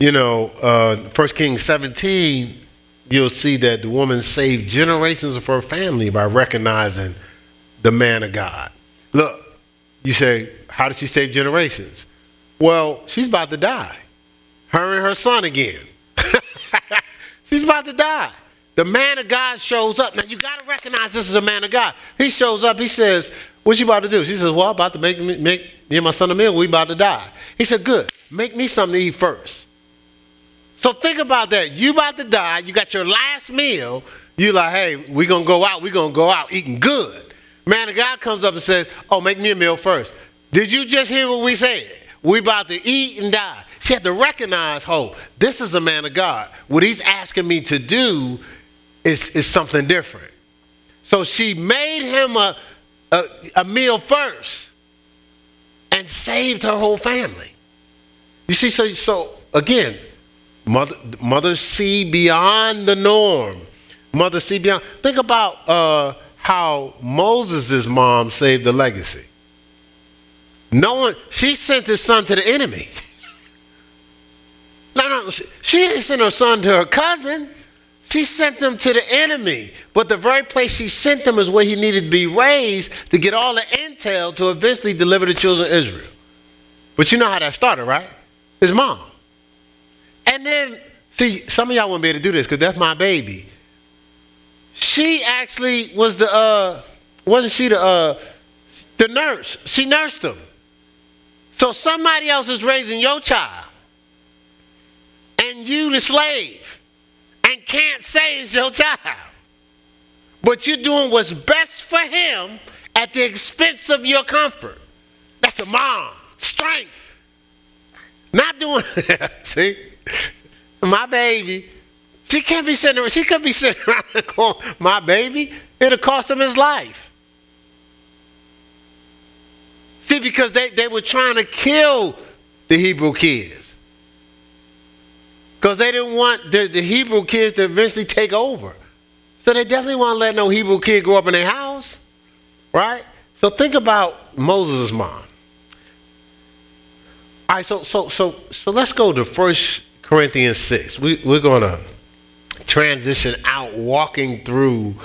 You know, uh, 1 Kings 17, you'll see that the woman saved generations of her family by recognizing the man of God. Look, you say, how did she save generations? Well, she's about to die. Her and her son again. she's about to die. The man of God shows up. Now you got to recognize this is a man of God. He shows up. He says, "What you about to do?" She says, "Well, I'm about to make me, make me and my son a meal. We about to die." He said, "Good. Make me something to eat first. So think about that. You about to die. You got your last meal. You like, hey, we gonna go out. We gonna go out eating good. Man of God comes up and says, "Oh, make me a meal first. Did you just hear what we said? We about to eat and die. She had to recognize, oh, this is a man of God. What he's asking me to do is, is something different. So she made him a, a, a meal first and saved her whole family. You see, so, so again, mother, mothers see beyond the norm. Mothers see beyond. Think about uh, how Moses' mom saved the legacy. No one, she sent his son to the enemy. no, no, she didn't send her son to her cousin. She sent him to the enemy. But the very place she sent him is where he needed to be raised to get all the intel to eventually deliver the children of Israel. But you know how that started, right? His mom. And then, see, some of y'all won't be able to do this because that's my baby. She actually was the, uh, wasn't she the, uh, the nurse? She nursed him. So somebody else is raising your child, and you the slave, and can't say it's your child. But you're doing what's best for him at the expense of your comfort. That's a mom. Strength. Not doing see? My baby. She can't be sitting she could be sitting around and going, my baby. It'll cost him his life. See, because they, they were trying to kill the Hebrew kids. Because they didn't want the, the Hebrew kids to eventually take over. So they definitely want to let no Hebrew kid grow up in their house. Right? So think about Moses' mom. All right, so so so so let's go to First Corinthians 6. We, we're to transition out walking through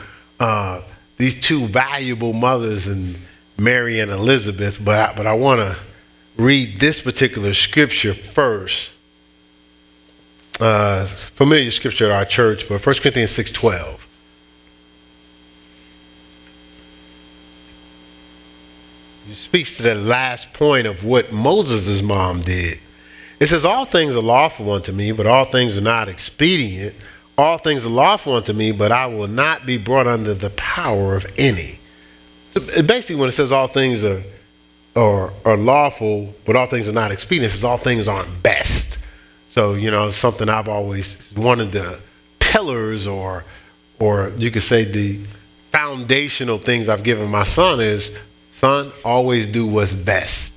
uh, these two valuable mothers and Mary and Elizabeth, but I, but I want to read this particular scripture first. Uh, familiar scripture at our church, but 1 Corinthians 6.12. It speaks to the last point of what Moses' mom did. It says, All things are lawful unto me, but all things are not expedient. All things are lawful unto me, but I will not be brought under the power of any. So basically, when it says all things are, are, are lawful, but all things are not expedient, it says all things aren't best. So, you know, something I've always, one of the pillars or, or you could say the foundational things I've given my son is, son, always do what's best.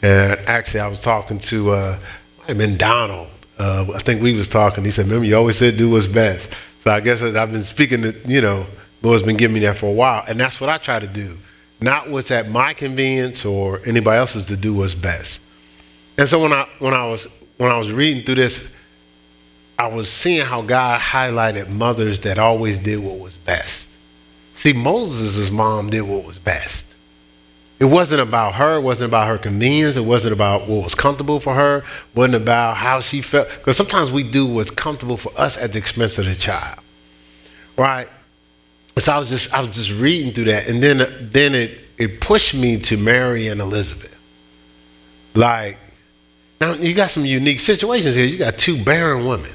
And actually, I was talking to, uh, have been Donald. Uh, I think we was talking. He said, remember, you always said do what's best. So I guess I've been speaking to, you know, Lord's been giving me that for a while. And that's what I try to do. Not what's at my convenience or anybody else's to do what's best. And so when I, when I, was, when I was reading through this, I was seeing how God highlighted mothers that always did what was best. See, Moses' mom did what was best. It wasn't about her. It wasn't about her convenience. It wasn't about what was comfortable for her. It wasn't about how she felt. Because sometimes we do what's comfortable for us at the expense of the child, right? So I was just I was just reading through that, and then then it it pushed me to Mary and Elizabeth. Like now you got some unique situations here. You got two barren women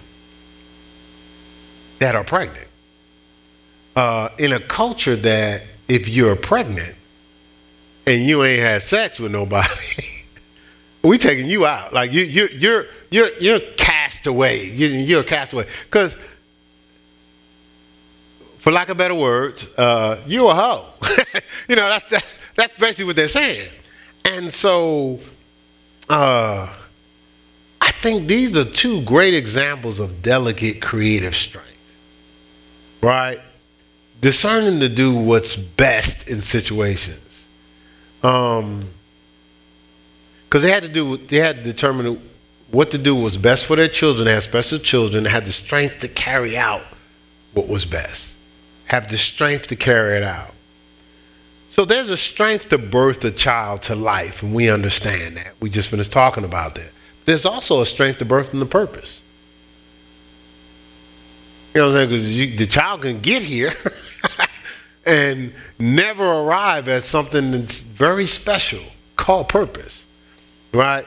that are pregnant uh, in a culture that if you're pregnant and you ain't had sex with nobody, we taking you out. Like you, you, you're, you're, you're cast away. You, you're a castaway. Because, for lack of better words, uh, you a hoe. you know, that's, that's, that's basically what they're saying. And so, uh, I think these are two great examples of delicate creative strength. Right? Discerning to do what's best in situations. Um, because they had to do, they had to determine what to do was best for their children. They had special children. They had the strength to carry out what was best. Have the strength to carry it out. So there's a strength to birth a child to life, and we understand that. We just finished talking about that. There's also a strength to birth and the purpose. You know what I'm saying? Because the child can get here and never arrive at something that's very special called purpose, right?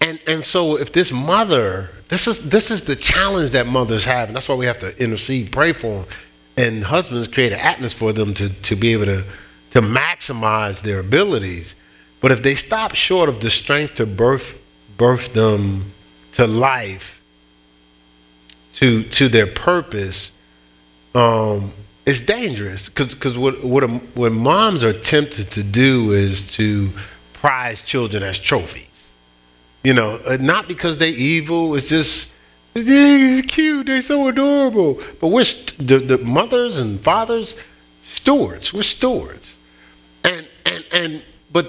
And and so if this mother, this is this is the challenge that mothers have, and that's why we have to intercede, pray for them, and husbands create an atmosphere for them to to be able to to maximize their abilities. But if they stop short of the strength to birth birth them to life, to to their purpose, um, it's dangerous because what what, what moms are tempted to do is to prize children as trophies. You know, uh, not because they're evil. It's just they're cute. They're so adorable. But we're st- the, the mothers and fathers stewards. We're stewards. And and and but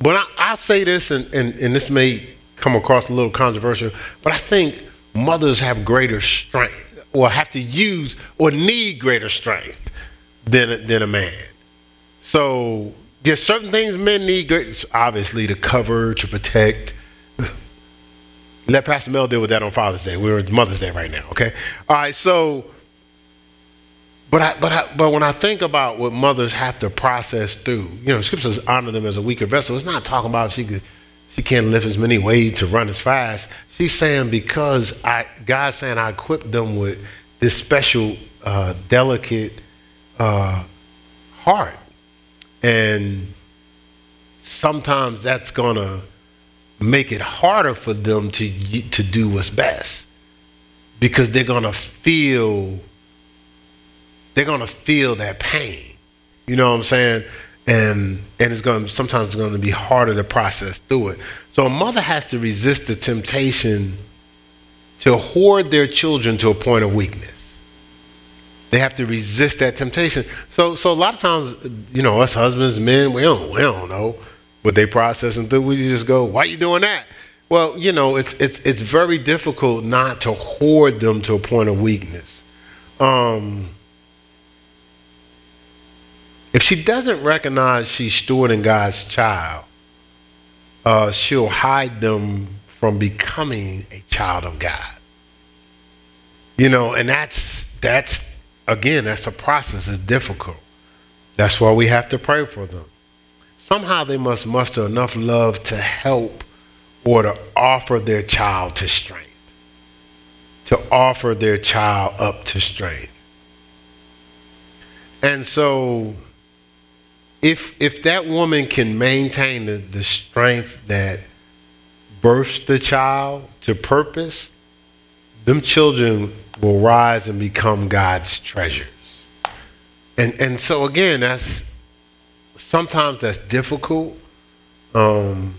but I, I say this, and, and and this may come across a little controversial, but I think mothers have greater strength or have to use or need greater strength than, than a man. So there's certain things men need, great, obviously, to cover, to protect. Let Pastor Mel deal with that on Father's Day. We're Mother's Day right now, okay? All right, so, but I, but I, but when I think about what mothers have to process through, you know, scriptures honor them as a weaker vessel. It's not talking about she could she can't lift as many weights to run as fast. She's saying because I, God's saying I equipped them with this special, uh, delicate uh, heart, and sometimes that's gonna make it harder for them to to do what's best because they're gonna feel they're gonna feel that pain. You know what I'm saying? and and it's to sometimes it's to be harder to process through it. So a mother has to resist the temptation to hoard their children to a point of weakness. They have to resist that temptation. So so a lot of times, you know, us husbands, men, we don't we don't know what they processing through. We just go, "Why you doing that?" Well, you know, it's it's it's very difficult not to hoard them to a point of weakness. Um, if she doesn't recognize she's stewarding God's child, uh, she'll hide them from becoming a child of God. You know, and that's that's again, that's a process. It's difficult. That's why we have to pray for them. Somehow they must muster enough love to help or to offer their child to strength. To offer their child up to strength. And so if if that woman can maintain the, the strength that births the child to purpose, them children will rise and become God's treasures. And and so again, that's sometimes that's difficult, Um,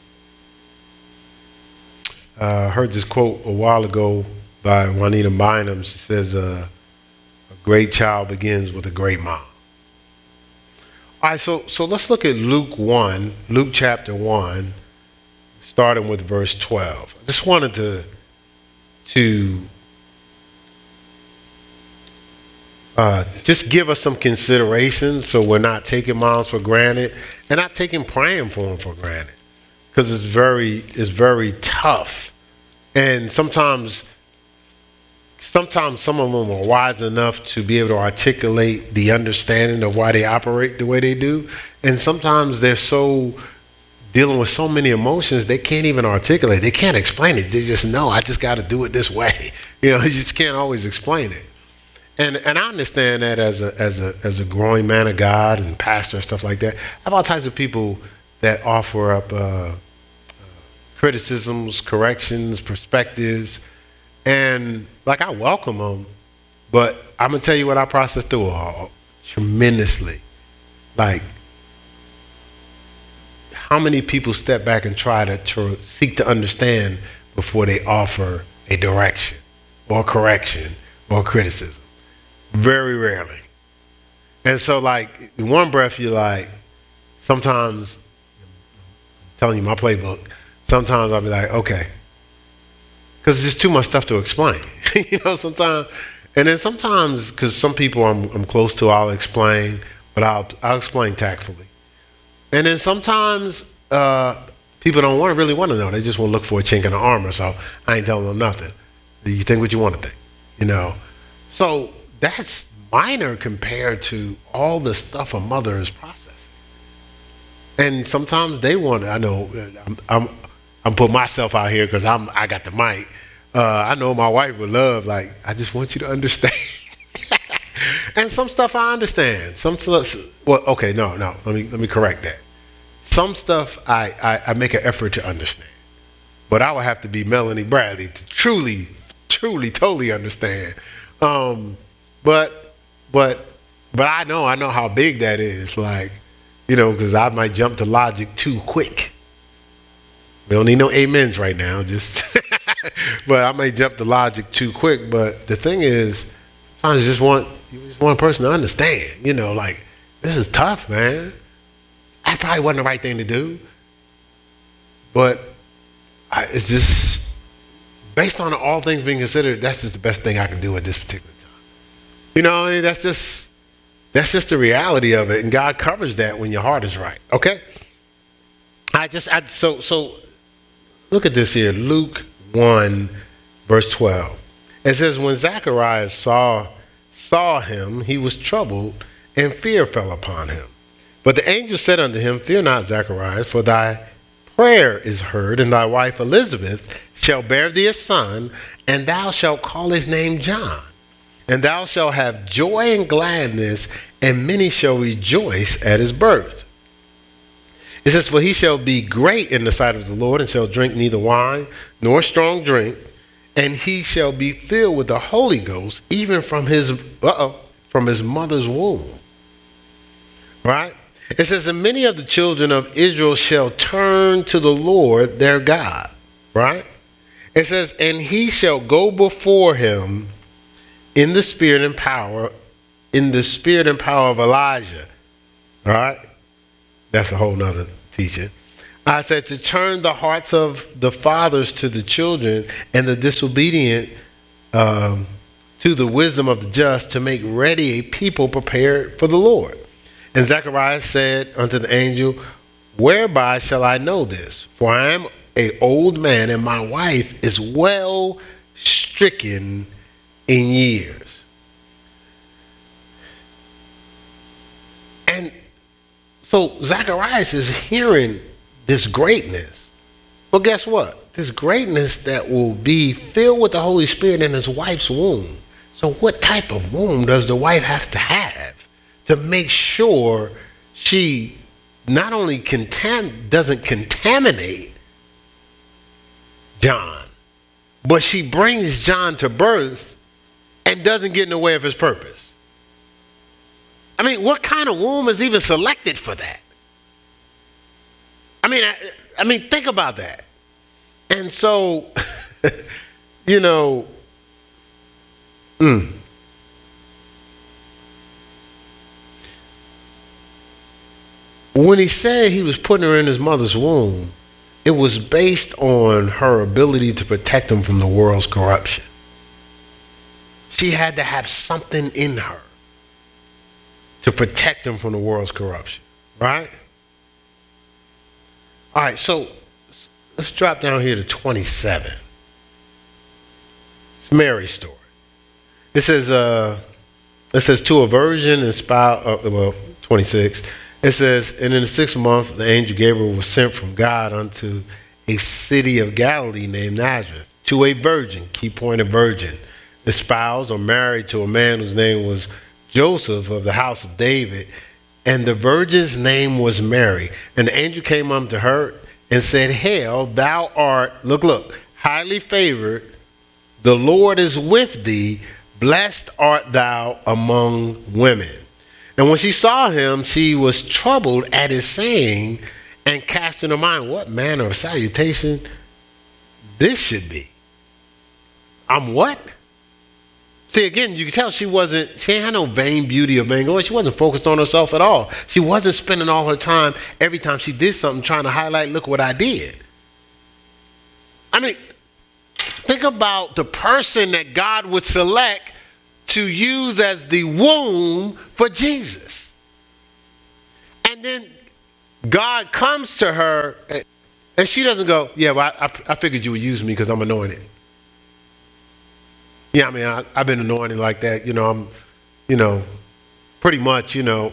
I uh, heard this quote a while ago by Juanita Bynum. She says, uh, "A great child begins with a great mom." All right, so so let's look at Luke one, Luke chapter one, starting with verse twelve. I just wanted to to uh, just give us some consideration so we're not taking moms for granted and not taking praying for them for granted because it's very it's very tough and sometimes sometimes some of them are wise enough to be able to articulate the understanding of why they operate the way they do. And sometimes they're so dealing with so many emotions they can't even articulate. They can't explain it. They just know i just got to do it this way. You know you just can't always explain it. And and I understand that as a as a as a growing man of God and pastor and stuff like that. I have all types of people that offer up uh, uh, criticisms, corrections, perspectives, and like I welcome them. But I'm gonna tell you what I process through all tremendously. Like how many people step back and try to, to seek to understand before they offer a direction or correction or criticism very rarely. And so, like, one breath, you're like, sometimes, I'm telling you my playbook, sometimes I'll be like, okay. Because there's too much stuff to explain. you know, sometimes, and then sometimes, because some people I'm, I'm close to, I'll explain, but I'll, I'll explain tactfully. And then sometimes uh, people don't want to really want to know. They just want to look for a chink in the armor. So I ain't telling them nothing. You think what you want to think, you know. So that's minor compared to all the stuff a mother is processing. And sometimes they want. I know. I'm. I'm, I'm putting myself out here because I'm. I got the mic. Uh, I know my wife would love. Like I just want you to understand. and some stuff I understand. Some stuff. Well, okay, no, no. Let me let me correct that. Some stuff I, I, I make an effort to understand, but I would have to be Melanie Bradley to truly, truly, totally understand. Um, but but but I know I know how big that is. Like, you know, because I might jump to logic too quick. We don't need no amens right now. Just, but I may jump the logic too quick. But the thing is, sometimes you just want you just want a person to understand. You know, like this is tough, man. That probably wasn't the right thing to do. But I, it's just based on all things being considered. That's just the best thing I can do at this particular time. you know, that's just that's just the reality of it, and God covers that when your heart is right. Okay. I just I so so look at this here, Luke one, verse twelve. It says, when Zacharias saw saw him, he was troubled, and fear fell upon him. But the angel said unto him, Fear not, Zacharias, for thy prayer is heard, and thy wife Elizabeth shall bear thee a son, and thou shalt call his name John. And thou shalt have joy and gladness, and many shall rejoice at his birth. It says, For he shall be great in the sight of the Lord, and shall drink neither wine nor strong drink, and he shall be filled with the Holy Ghost, even from his uh-oh, from his mother's womb. Right? It says, And many of the children of Israel shall turn to the Lord their God. Right? It says, And he shall go before him in the spirit and power, in the spirit and power of Elijah. All right? That's a whole nother teaching. I said to turn the hearts of the fathers to the children and the disobedient um, to the wisdom of the just to make ready a people prepared for the Lord. And Zechariah said unto the angel, Whereby shall I know this? For I am a old man, and my wife is well stricken in years. And so Zacharias is hearing this greatness. But guess what? This greatness that will be filled with the Holy Spirit in his wife's womb. So, what type of womb does the wife have to have to make sure she not only contam- doesn't contaminate John, but she brings John to birth and doesn't get in the way of his purpose. I mean, what kind of womb is even selected for that? I mean, I, I mean, think about that. And so, you know, mm, when he said he was putting her in his mother's womb, it was based on her ability to protect him from the world's corruption. She had to have something in her to protect him from the world's corruption, right? All right, so let's drop down here to 27. It's Mary's story. It says, uh, it says to a virgin and spouse, uh, well, 26. It says, and in the sixth month, the angel Gabriel was sent from God unto a city of Galilee named Nazareth to a virgin, key point of virgin, espoused or married to a man whose name was Joseph of the house of David. And the virgin's name was Mary. And the angel came unto her and said, Hail, thou art, look, look, highly favored. The Lord is with thee. Blessed art thou among women. And when she saw him, she was troubled at his saying and cast in her mind, What manner of salutation this should be? I'm what? See, again, you can tell she wasn't, she had no vain beauty of vain glory. She wasn't focused on herself at all. She wasn't spending all her time every time she did something trying to highlight, look what I did. I mean, think about the person that God would select to use as the womb for Jesus. And then God comes to her and she doesn't go, Yeah, well, I, I figured you would use me because I'm anointed. Yeah, I mean, I, have been anointed like that. You know, I'm, you know, pretty much, you know,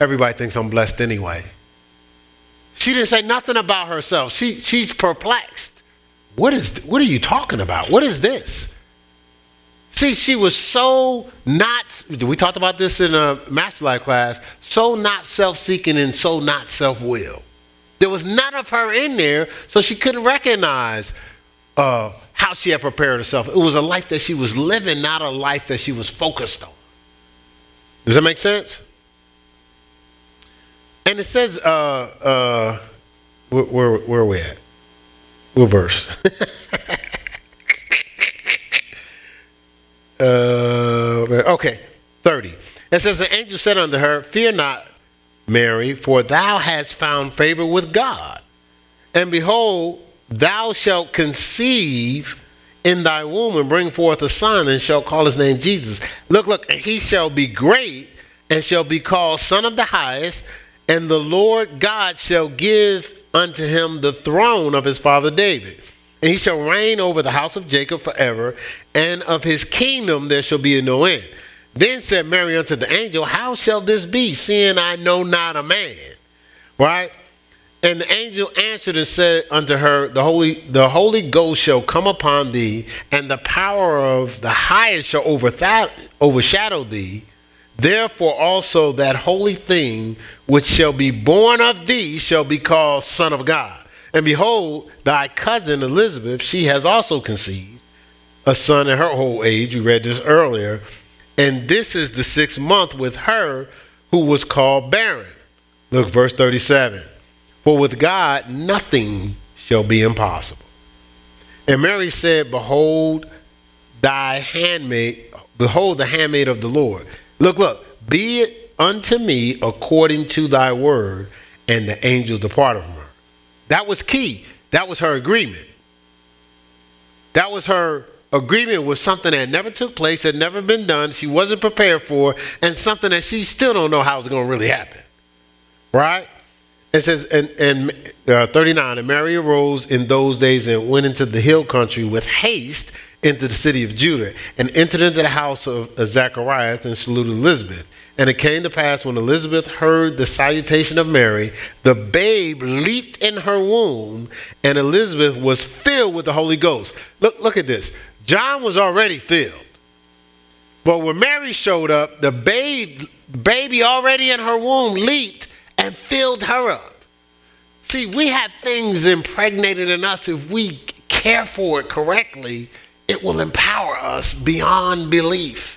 everybody thinks I'm blessed anyway. She didn't say nothing about herself. She, she's perplexed. What is, what are you talking about? What is this? See, she was so not, we talked about this in a Master Life class, so not self seeking and so not self will. There was none of her in there, so she couldn't recognize uh, how she had prepared herself. It was a life that she was living, not a life that she was focused on. Does that make sense? And it says, uh, uh, where, where, where are we at? What verse? Uh, okay, 30. It says, The angel said unto her, Fear not, Mary, for thou hast found favor with God. And behold, thou shalt conceive in thy womb and bring forth a son, and shall call his name Jesus. Look, look, he shall be great and shall be called Son of the Highest, and the Lord God shall give unto him the throne of his father David and he shall reign over the house of Jacob forever, and of his kingdom there shall be no end. Then said Mary unto the angel, How shall this be, seeing I know not a man? Right? And the angel answered and said unto her, The Holy, the Holy Ghost shall come upon thee, and the power of the highest shall overshadow thee. Therefore also that holy thing which shall be born of thee shall be called Son of God. And behold, thy cousin Elizabeth, she has also conceived a son in her old age. You read this earlier. And this is the sixth month with her who was called barren. Look, verse 37. For with God nothing shall be impossible. And Mary said, Behold, thy handmaid, behold the handmaid of the Lord. Look, look, be it unto me according to thy word. And the angel departed from her. That was key. That was her agreement. That was her agreement with something that never took place, had never been done, she wasn't prepared for, and something that she still don't know how it's going to really happen. Right? It says, and, and uh, 39, and Mary arose in those days and went into the hill country with haste into the city of Judah, and entered into the house of Zacharias and saluted Elizabeth. And it came to pass when Elizabeth heard the salutation of Mary, the babe leaped in her womb, and Elizabeth was filled with the Holy Ghost. Look, look at this. John was already filled. But when Mary showed up, the babe, baby already in her womb leaped and filled her up. See, we have things impregnated in us. If we care for it correctly, it will empower us beyond belief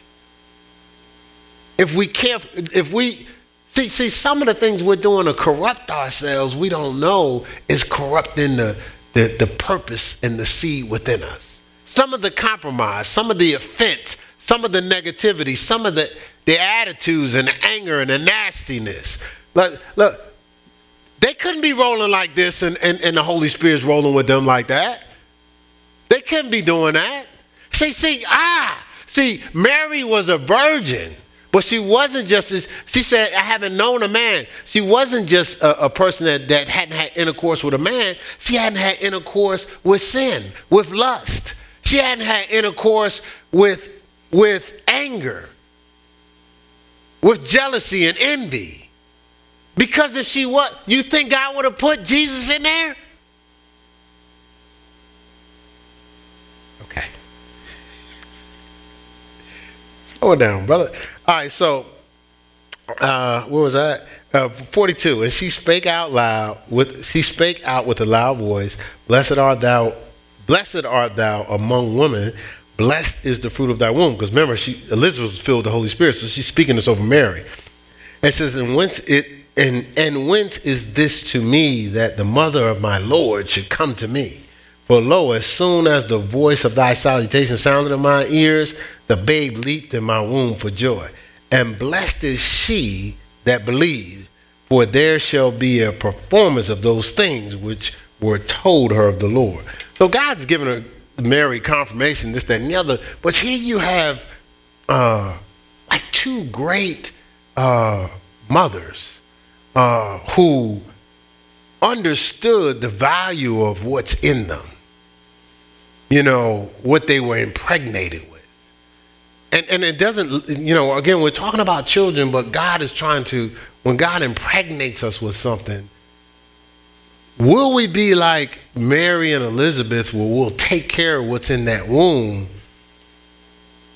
if we care, if we See, see, some of the things we're doing to corrupt ourselves, we don't know is corrupting the, the, the purpose and the seed within us. Some of the compromise, some of the offense, some of the negativity, some of the, the attitudes and the anger and the nastiness. Look, look, they couldn't be rolling like this and, and, and the Holy Spirit's rolling with them like that. They couldn't be doing that. See, see, ah, see, Mary was a virgin. But she wasn't just, she said, I haven't known a man. She wasn't just a, a, person that, that hadn't had intercourse with a man. She hadn't had intercourse with sin, with lust. She hadn't had intercourse with, with anger, with jealousy and envy. Because if she what? You think God would have put Jesus in there? Okay. Slow it down, brother. All right, so uh, where was that? Uh, 42. And she spake out loud with she spake out with a loud voice, Blessed art thou, blessed art thou among women, blessed is the fruit of thy womb. Because remember, she Elizabeth was filled with the Holy Spirit, so she's speaking this over Mary. And says, And whence it and and whence is this to me that the mother of my Lord should come to me? For lo, as soon as the voice of thy salutation sounded in my ears, the babe leaped in my womb for joy. And blessed is she that believed, for there shall be a performance of those things which were told her of the Lord. So God's given her Mary confirmation, this, that, and the other. But here you have uh, like two great uh, mothers uh, who understood the value of what's in them. You know, what they were impregnated with. And, and it doesn't, you know, again, we're talking about children, but God is trying to, when God impregnates us with something, will we be like Mary and Elizabeth where we'll take care of what's in that womb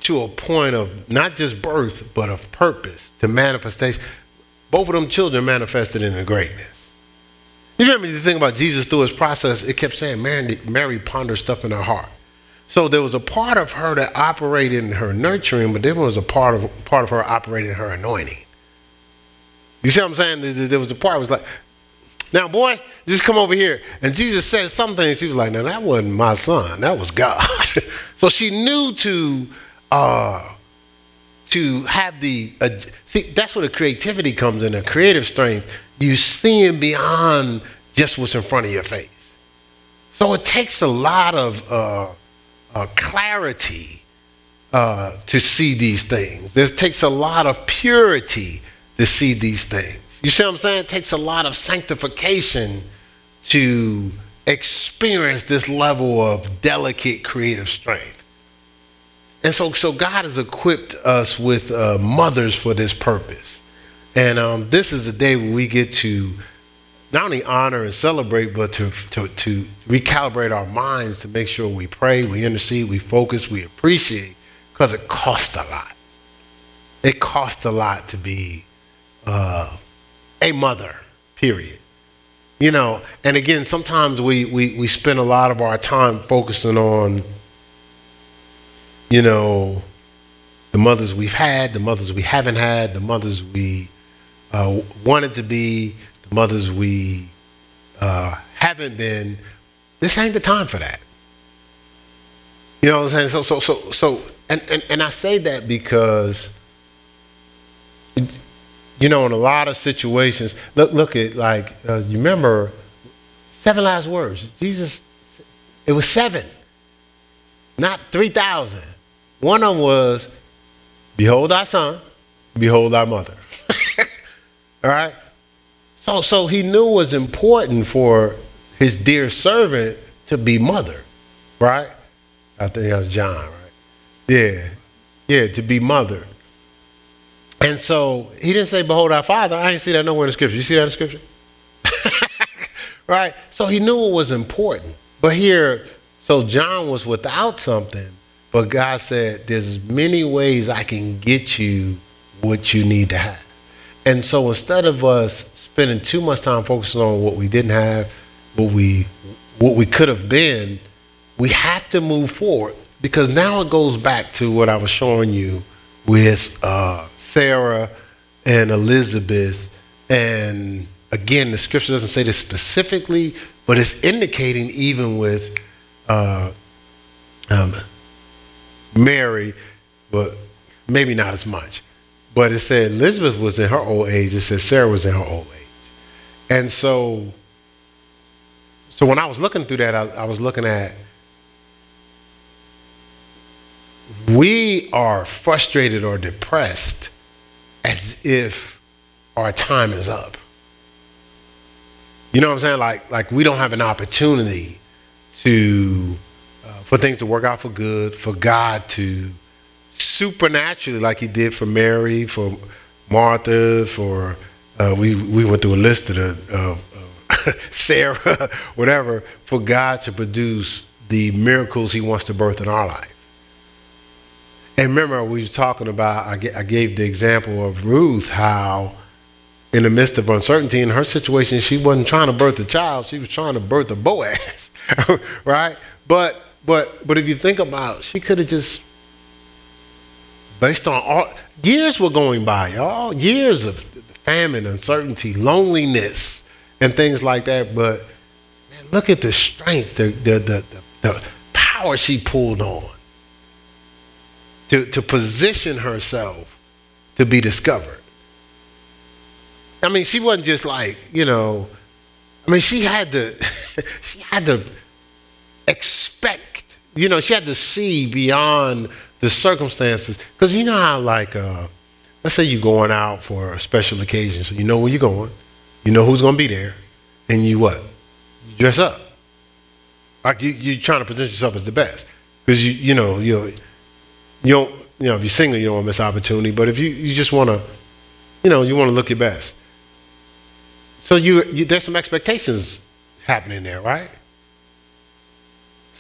to a point of not just birth, but of purpose, to manifestation? Both of them children manifested in the greatness. You remember the thing about Jesus through his process, it kept saying Mary, Mary pondered stuff in her heart. So there was a part of her that operated in her nurturing, but there was a part of part of her operating in her anointing. You see what I'm saying? There was a part that was like, now boy, just come over here. And Jesus said something, and she was like, now that wasn't my son, that was God. so she knew to uh, to have the uh, see that's where the creativity comes in, the creative strength. You seeing beyond just what's in front of your face. So it takes a lot of uh, uh, clarity uh, to see these things. It takes a lot of purity to see these things. You see what I'm saying? It takes a lot of sanctification to experience this level of delicate creative strength. And so, so God has equipped us with uh, mothers for this purpose. And um, this is the day where we get to not only honor and celebrate, but to, to, to recalibrate our minds to make sure we pray, we intercede, we focus, we appreciate, because it costs a lot. It costs a lot to be uh, a mother, period. You know, and again, sometimes we, we, we spend a lot of our time focusing on, you know, the mothers we've had, the mothers we haven't had, the mothers we uh, wanted to be, the mothers we uh, haven't been, this ain't the time for that. You know what I'm saying? So, so, so, so, and, and, and I say that because, you know, in a lot of situations, look, look at like, uh, you remember seven last words. Jesus, it was seven, not 3,000. One of them was, Behold thy son, behold thy mother. All right? So, so he knew it was important for his dear servant to be mother, right? I think that was John, right? Yeah, yeah, to be mother. And so he didn't say, Behold our father. I didn't see that nowhere in the scripture. You see that in the scripture? right? So he knew it was important. But here, so John was without something, but God said, There's many ways I can get you what you need to have. And so instead of us spending too much time focusing on what we didn't have, what we what we could have been, we have to move forward because now it goes back to what I was showing you with uh, Sarah and Elizabeth And again, the scripture doesn't say this specifically, but it's indicating even with uh, um, Mary, but maybe not as much. But it said Elizabeth was in her old age. It said Sarah was in her old age. And so, so when I was looking through that, I, I was looking at we are frustrated or depressed as if our time is up. You know what I'm saying? Like, like we don't have an opportunity to for things to work out for good, for God to supernaturally, like He did for Mary, for Martha, for uh, we we went through a list of the Sarah, whatever, for God to produce the miracles He wants to birth in our life. And remember, we was talking about. I, I gave the example of Ruth, how in the midst of uncertainty in her situation, she wasn't trying to birth a child; she was trying to birth a Boaz, right? But but but if you think about, it, she could have just based on all years were going by, y'all, years of famine, uncertainty, loneliness, and things like that. But man, look at the strength, the the the, the power she pulled on to, to position herself to be discovered. I mean, she wasn't just like, you know, I mean, she had to, she had to expect, you know, she had to see beyond the circumstances. Because you know how, like, uh, let's say you're going out for a special occasion, so you know where you're going, you know who's going to be there, and you what? You dress up. Like you, you're trying to present yourself as the best. Because, you, you know, you you don't, you know, if you're single, you don't want to miss opportunity. But if you, you just want to, you know, you want to look your best. So you, you, there's some expectations happening there, right?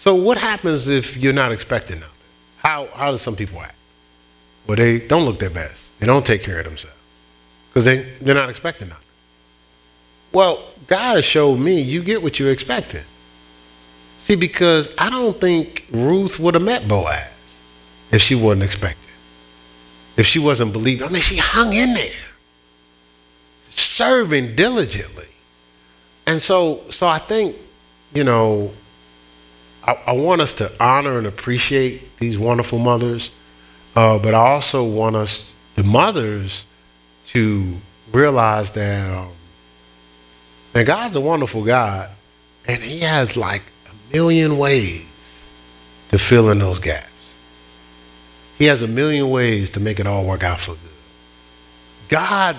So what happens if you're not expecting nothing? How, how do some people act? Well, they don't look their best. They don't take care of themselves because they, they're not expecting nothing. Well, God has showed me you get what you're expecting. See, because I don't think Ruth would have met Boaz if she wasn't expecting. If she wasn't believing. I mean, she hung in there, serving diligently. And so, so I think, you know, I, I want us to honor and appreciate these wonderful mothers, uh, but I also want us, the mothers, to realize that, um, God's a wonderful God, and He has like a million ways to fill in those gaps. He has a million ways to make it all work out for good. God,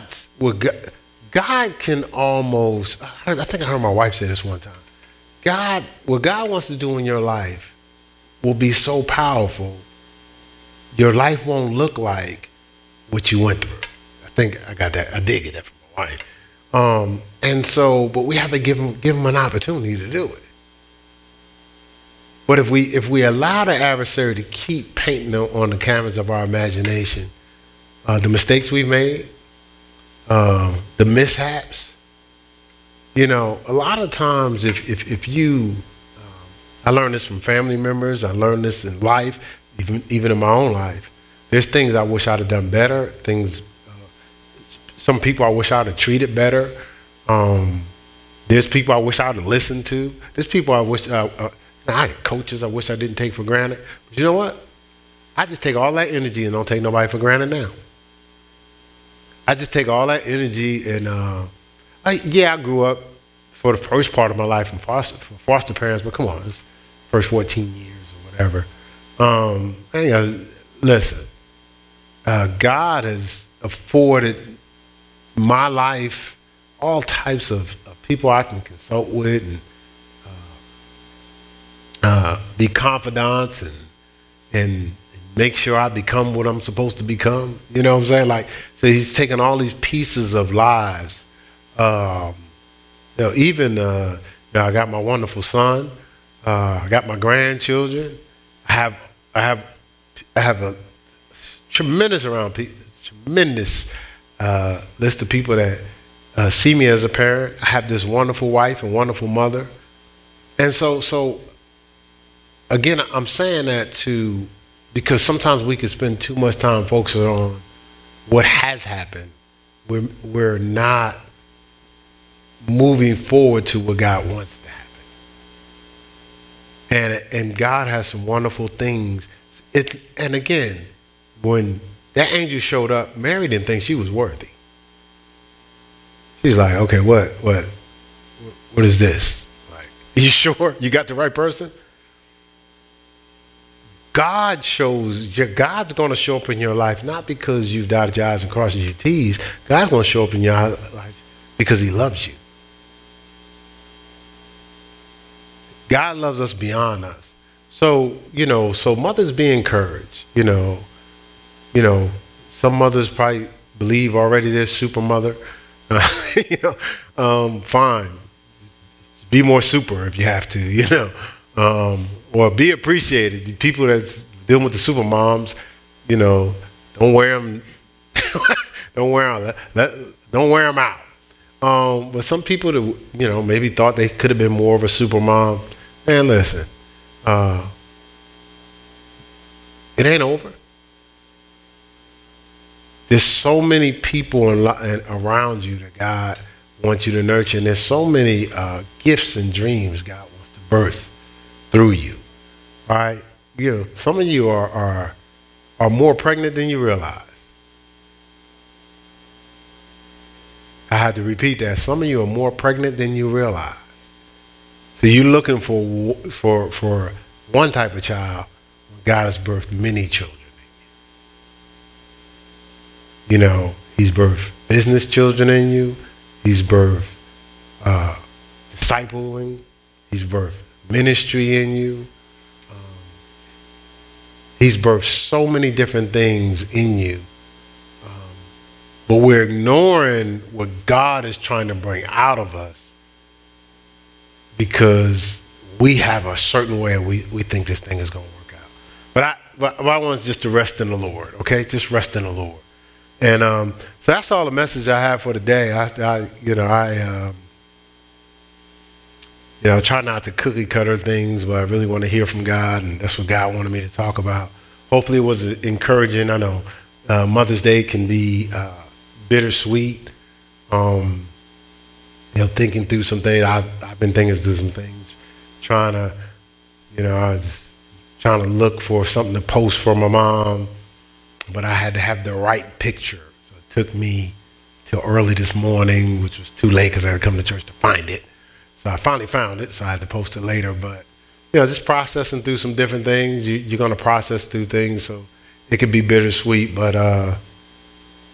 God can almost, I think I heard my wife say this one time. God, what God wants to do in your life will be so powerful, your life won't look like what you went through. I think I got that. I did get that from my wife. Um, and so, but we have to give him, give him an opportunity to do it. But if we if we allow the adversary to keep painting on the canvas of our imagination, uh, the mistakes we've made, uh, the mishaps, you know, a lot of times if if, if you, um, I learned this from family members, I learned this in life, even even in my own life. There's things I wish I'd have done better. Things, uh, some people I wish I'd have treated better. Um, there's people I wish I'd have listened to. There's people I wish. Uh, uh I had coaches I wish I didn't take for granted. But you know what? I just take all that energy and don't take nobody for granted now. I just take all that energy and, uh, I, yeah, I grew up for the first part of my life in foster, foster parents, but come on, it's first 14 years or whatever. Um, you know, listen, uh, God has afforded my life all types of, of people I can consult with and uh, be confidants and and make sure I become what I'm supposed to become. You know what I'm saying? Like, so he's taking all these pieces of lives. Um, you know, even uh, you know, I got my wonderful son. Uh, I got my grandchildren. I have I have I have a tremendous around tremendous uh, list of people that uh, see me as a parent. I have this wonderful wife and wonderful mother, and so so again, I'm saying that to because sometimes we can spend too much time focusing on what has happened. We're, we're not moving forward to what God wants to happen. And, and God has some wonderful things. It, and again, when that angel showed up, Mary didn't think she was worthy. She's like, okay, what, what, what is this? Like, you sure you got the right person? God shows, God's going to show up in your life not because you've dotted your I's and crossed your T's. God's going to show up in your life because He loves you. God loves us beyond us. So, you know, so mothers be encouraged. You know, you know, some mothers probably believe already they're super mother. you know, um, fine. Be more super if you have to, you know. Um, or be appreciated. The People that's dealing with the super moms, you know, don't wear them. don't wear them. Let, don't wear them out. Um, but some people that you know maybe thought they could have been more of a super mom. Man, listen, uh, it ain't over. There's so many people in, in, around you that God wants you to nurture, and there's so many uh, gifts and dreams God wants to birth through you. Right, you know, some of you are are are more pregnant than you realize. I had to repeat that. Some of you are more pregnant than you realize. So you're looking for for for one type of child. God has birthed many children. You know, He's birthed business children in you. He's birthed uh, discipling. He's birthed ministry in you. Um, he's birthed so many different things in you. Um, but we're ignoring what God is trying to bring out of us because we have a certain way we, we think this thing is going to work out. But I, but I want is just to rest in the Lord, okay? Just rest in the Lord. And um, so that's all the message I have for today. I, I you know, I, um, you know, try not to cookie cutter things, but I really want to hear from God, and that's what God wanted me to talk about. Hopefully, it was encouraging. I know uh, Mother's Day can be uh, bittersweet. Um, you know, thinking through some things. I've, I've been thinking through some things, trying to, you know, I was trying to look for something to post for my mom, but I had to have the right picture. So it took me till early this morning, which was too late because I had to come to church to find it. So I finally found it, so I had to post it later. But you know, just processing through some different things. You, are going to process through things, so it can be bittersweet. But uh,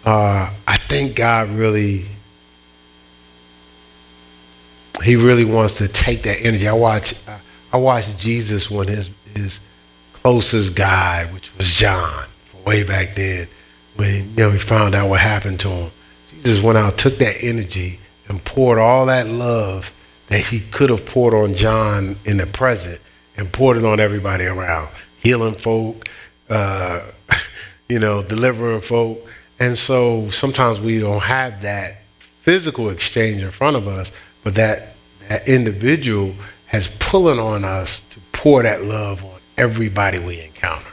uh, I think God really, He really wants to take that energy. I watch, I watched Jesus when his his closest guy, which was John, from way back then, when you know he found out what happened to him. Jesus went out, took that energy, and poured all that love that he could have poured on John in the present and poured it on everybody around, healing folk, uh, you know, delivering folk. And so sometimes we don't have that physical exchange in front of us, but that, that individual has pulling on us to pour that love on everybody we encounter.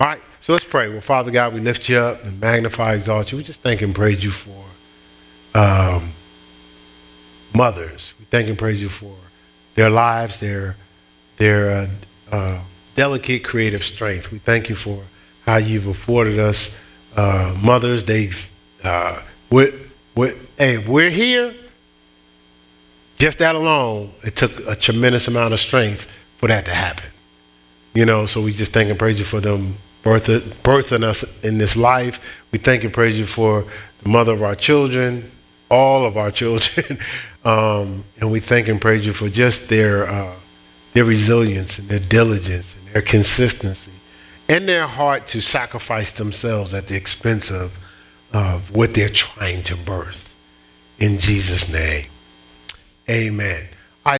All right, so let's pray. Well, Father God, we lift you up and magnify, exalt you. We just thank and praise you for um, mothers We thank and praise you for their lives, their, their uh, uh, delicate creative strength. We thank you for how you've afforded us uh, mothers. They've, uh, hey, we're here. Just that alone, it took a tremendous amount of strength for that to happen. You know, so we just thank and praise you for them birthing, birthing us in this life. We thank and praise you for the mother of our children, all of our children. um, and we thank and praise you for just their, uh, their resilience and their diligence and their consistency and their heart to sacrifice themselves at the expense of, of what they're trying to birth. In Jesus' name, amen.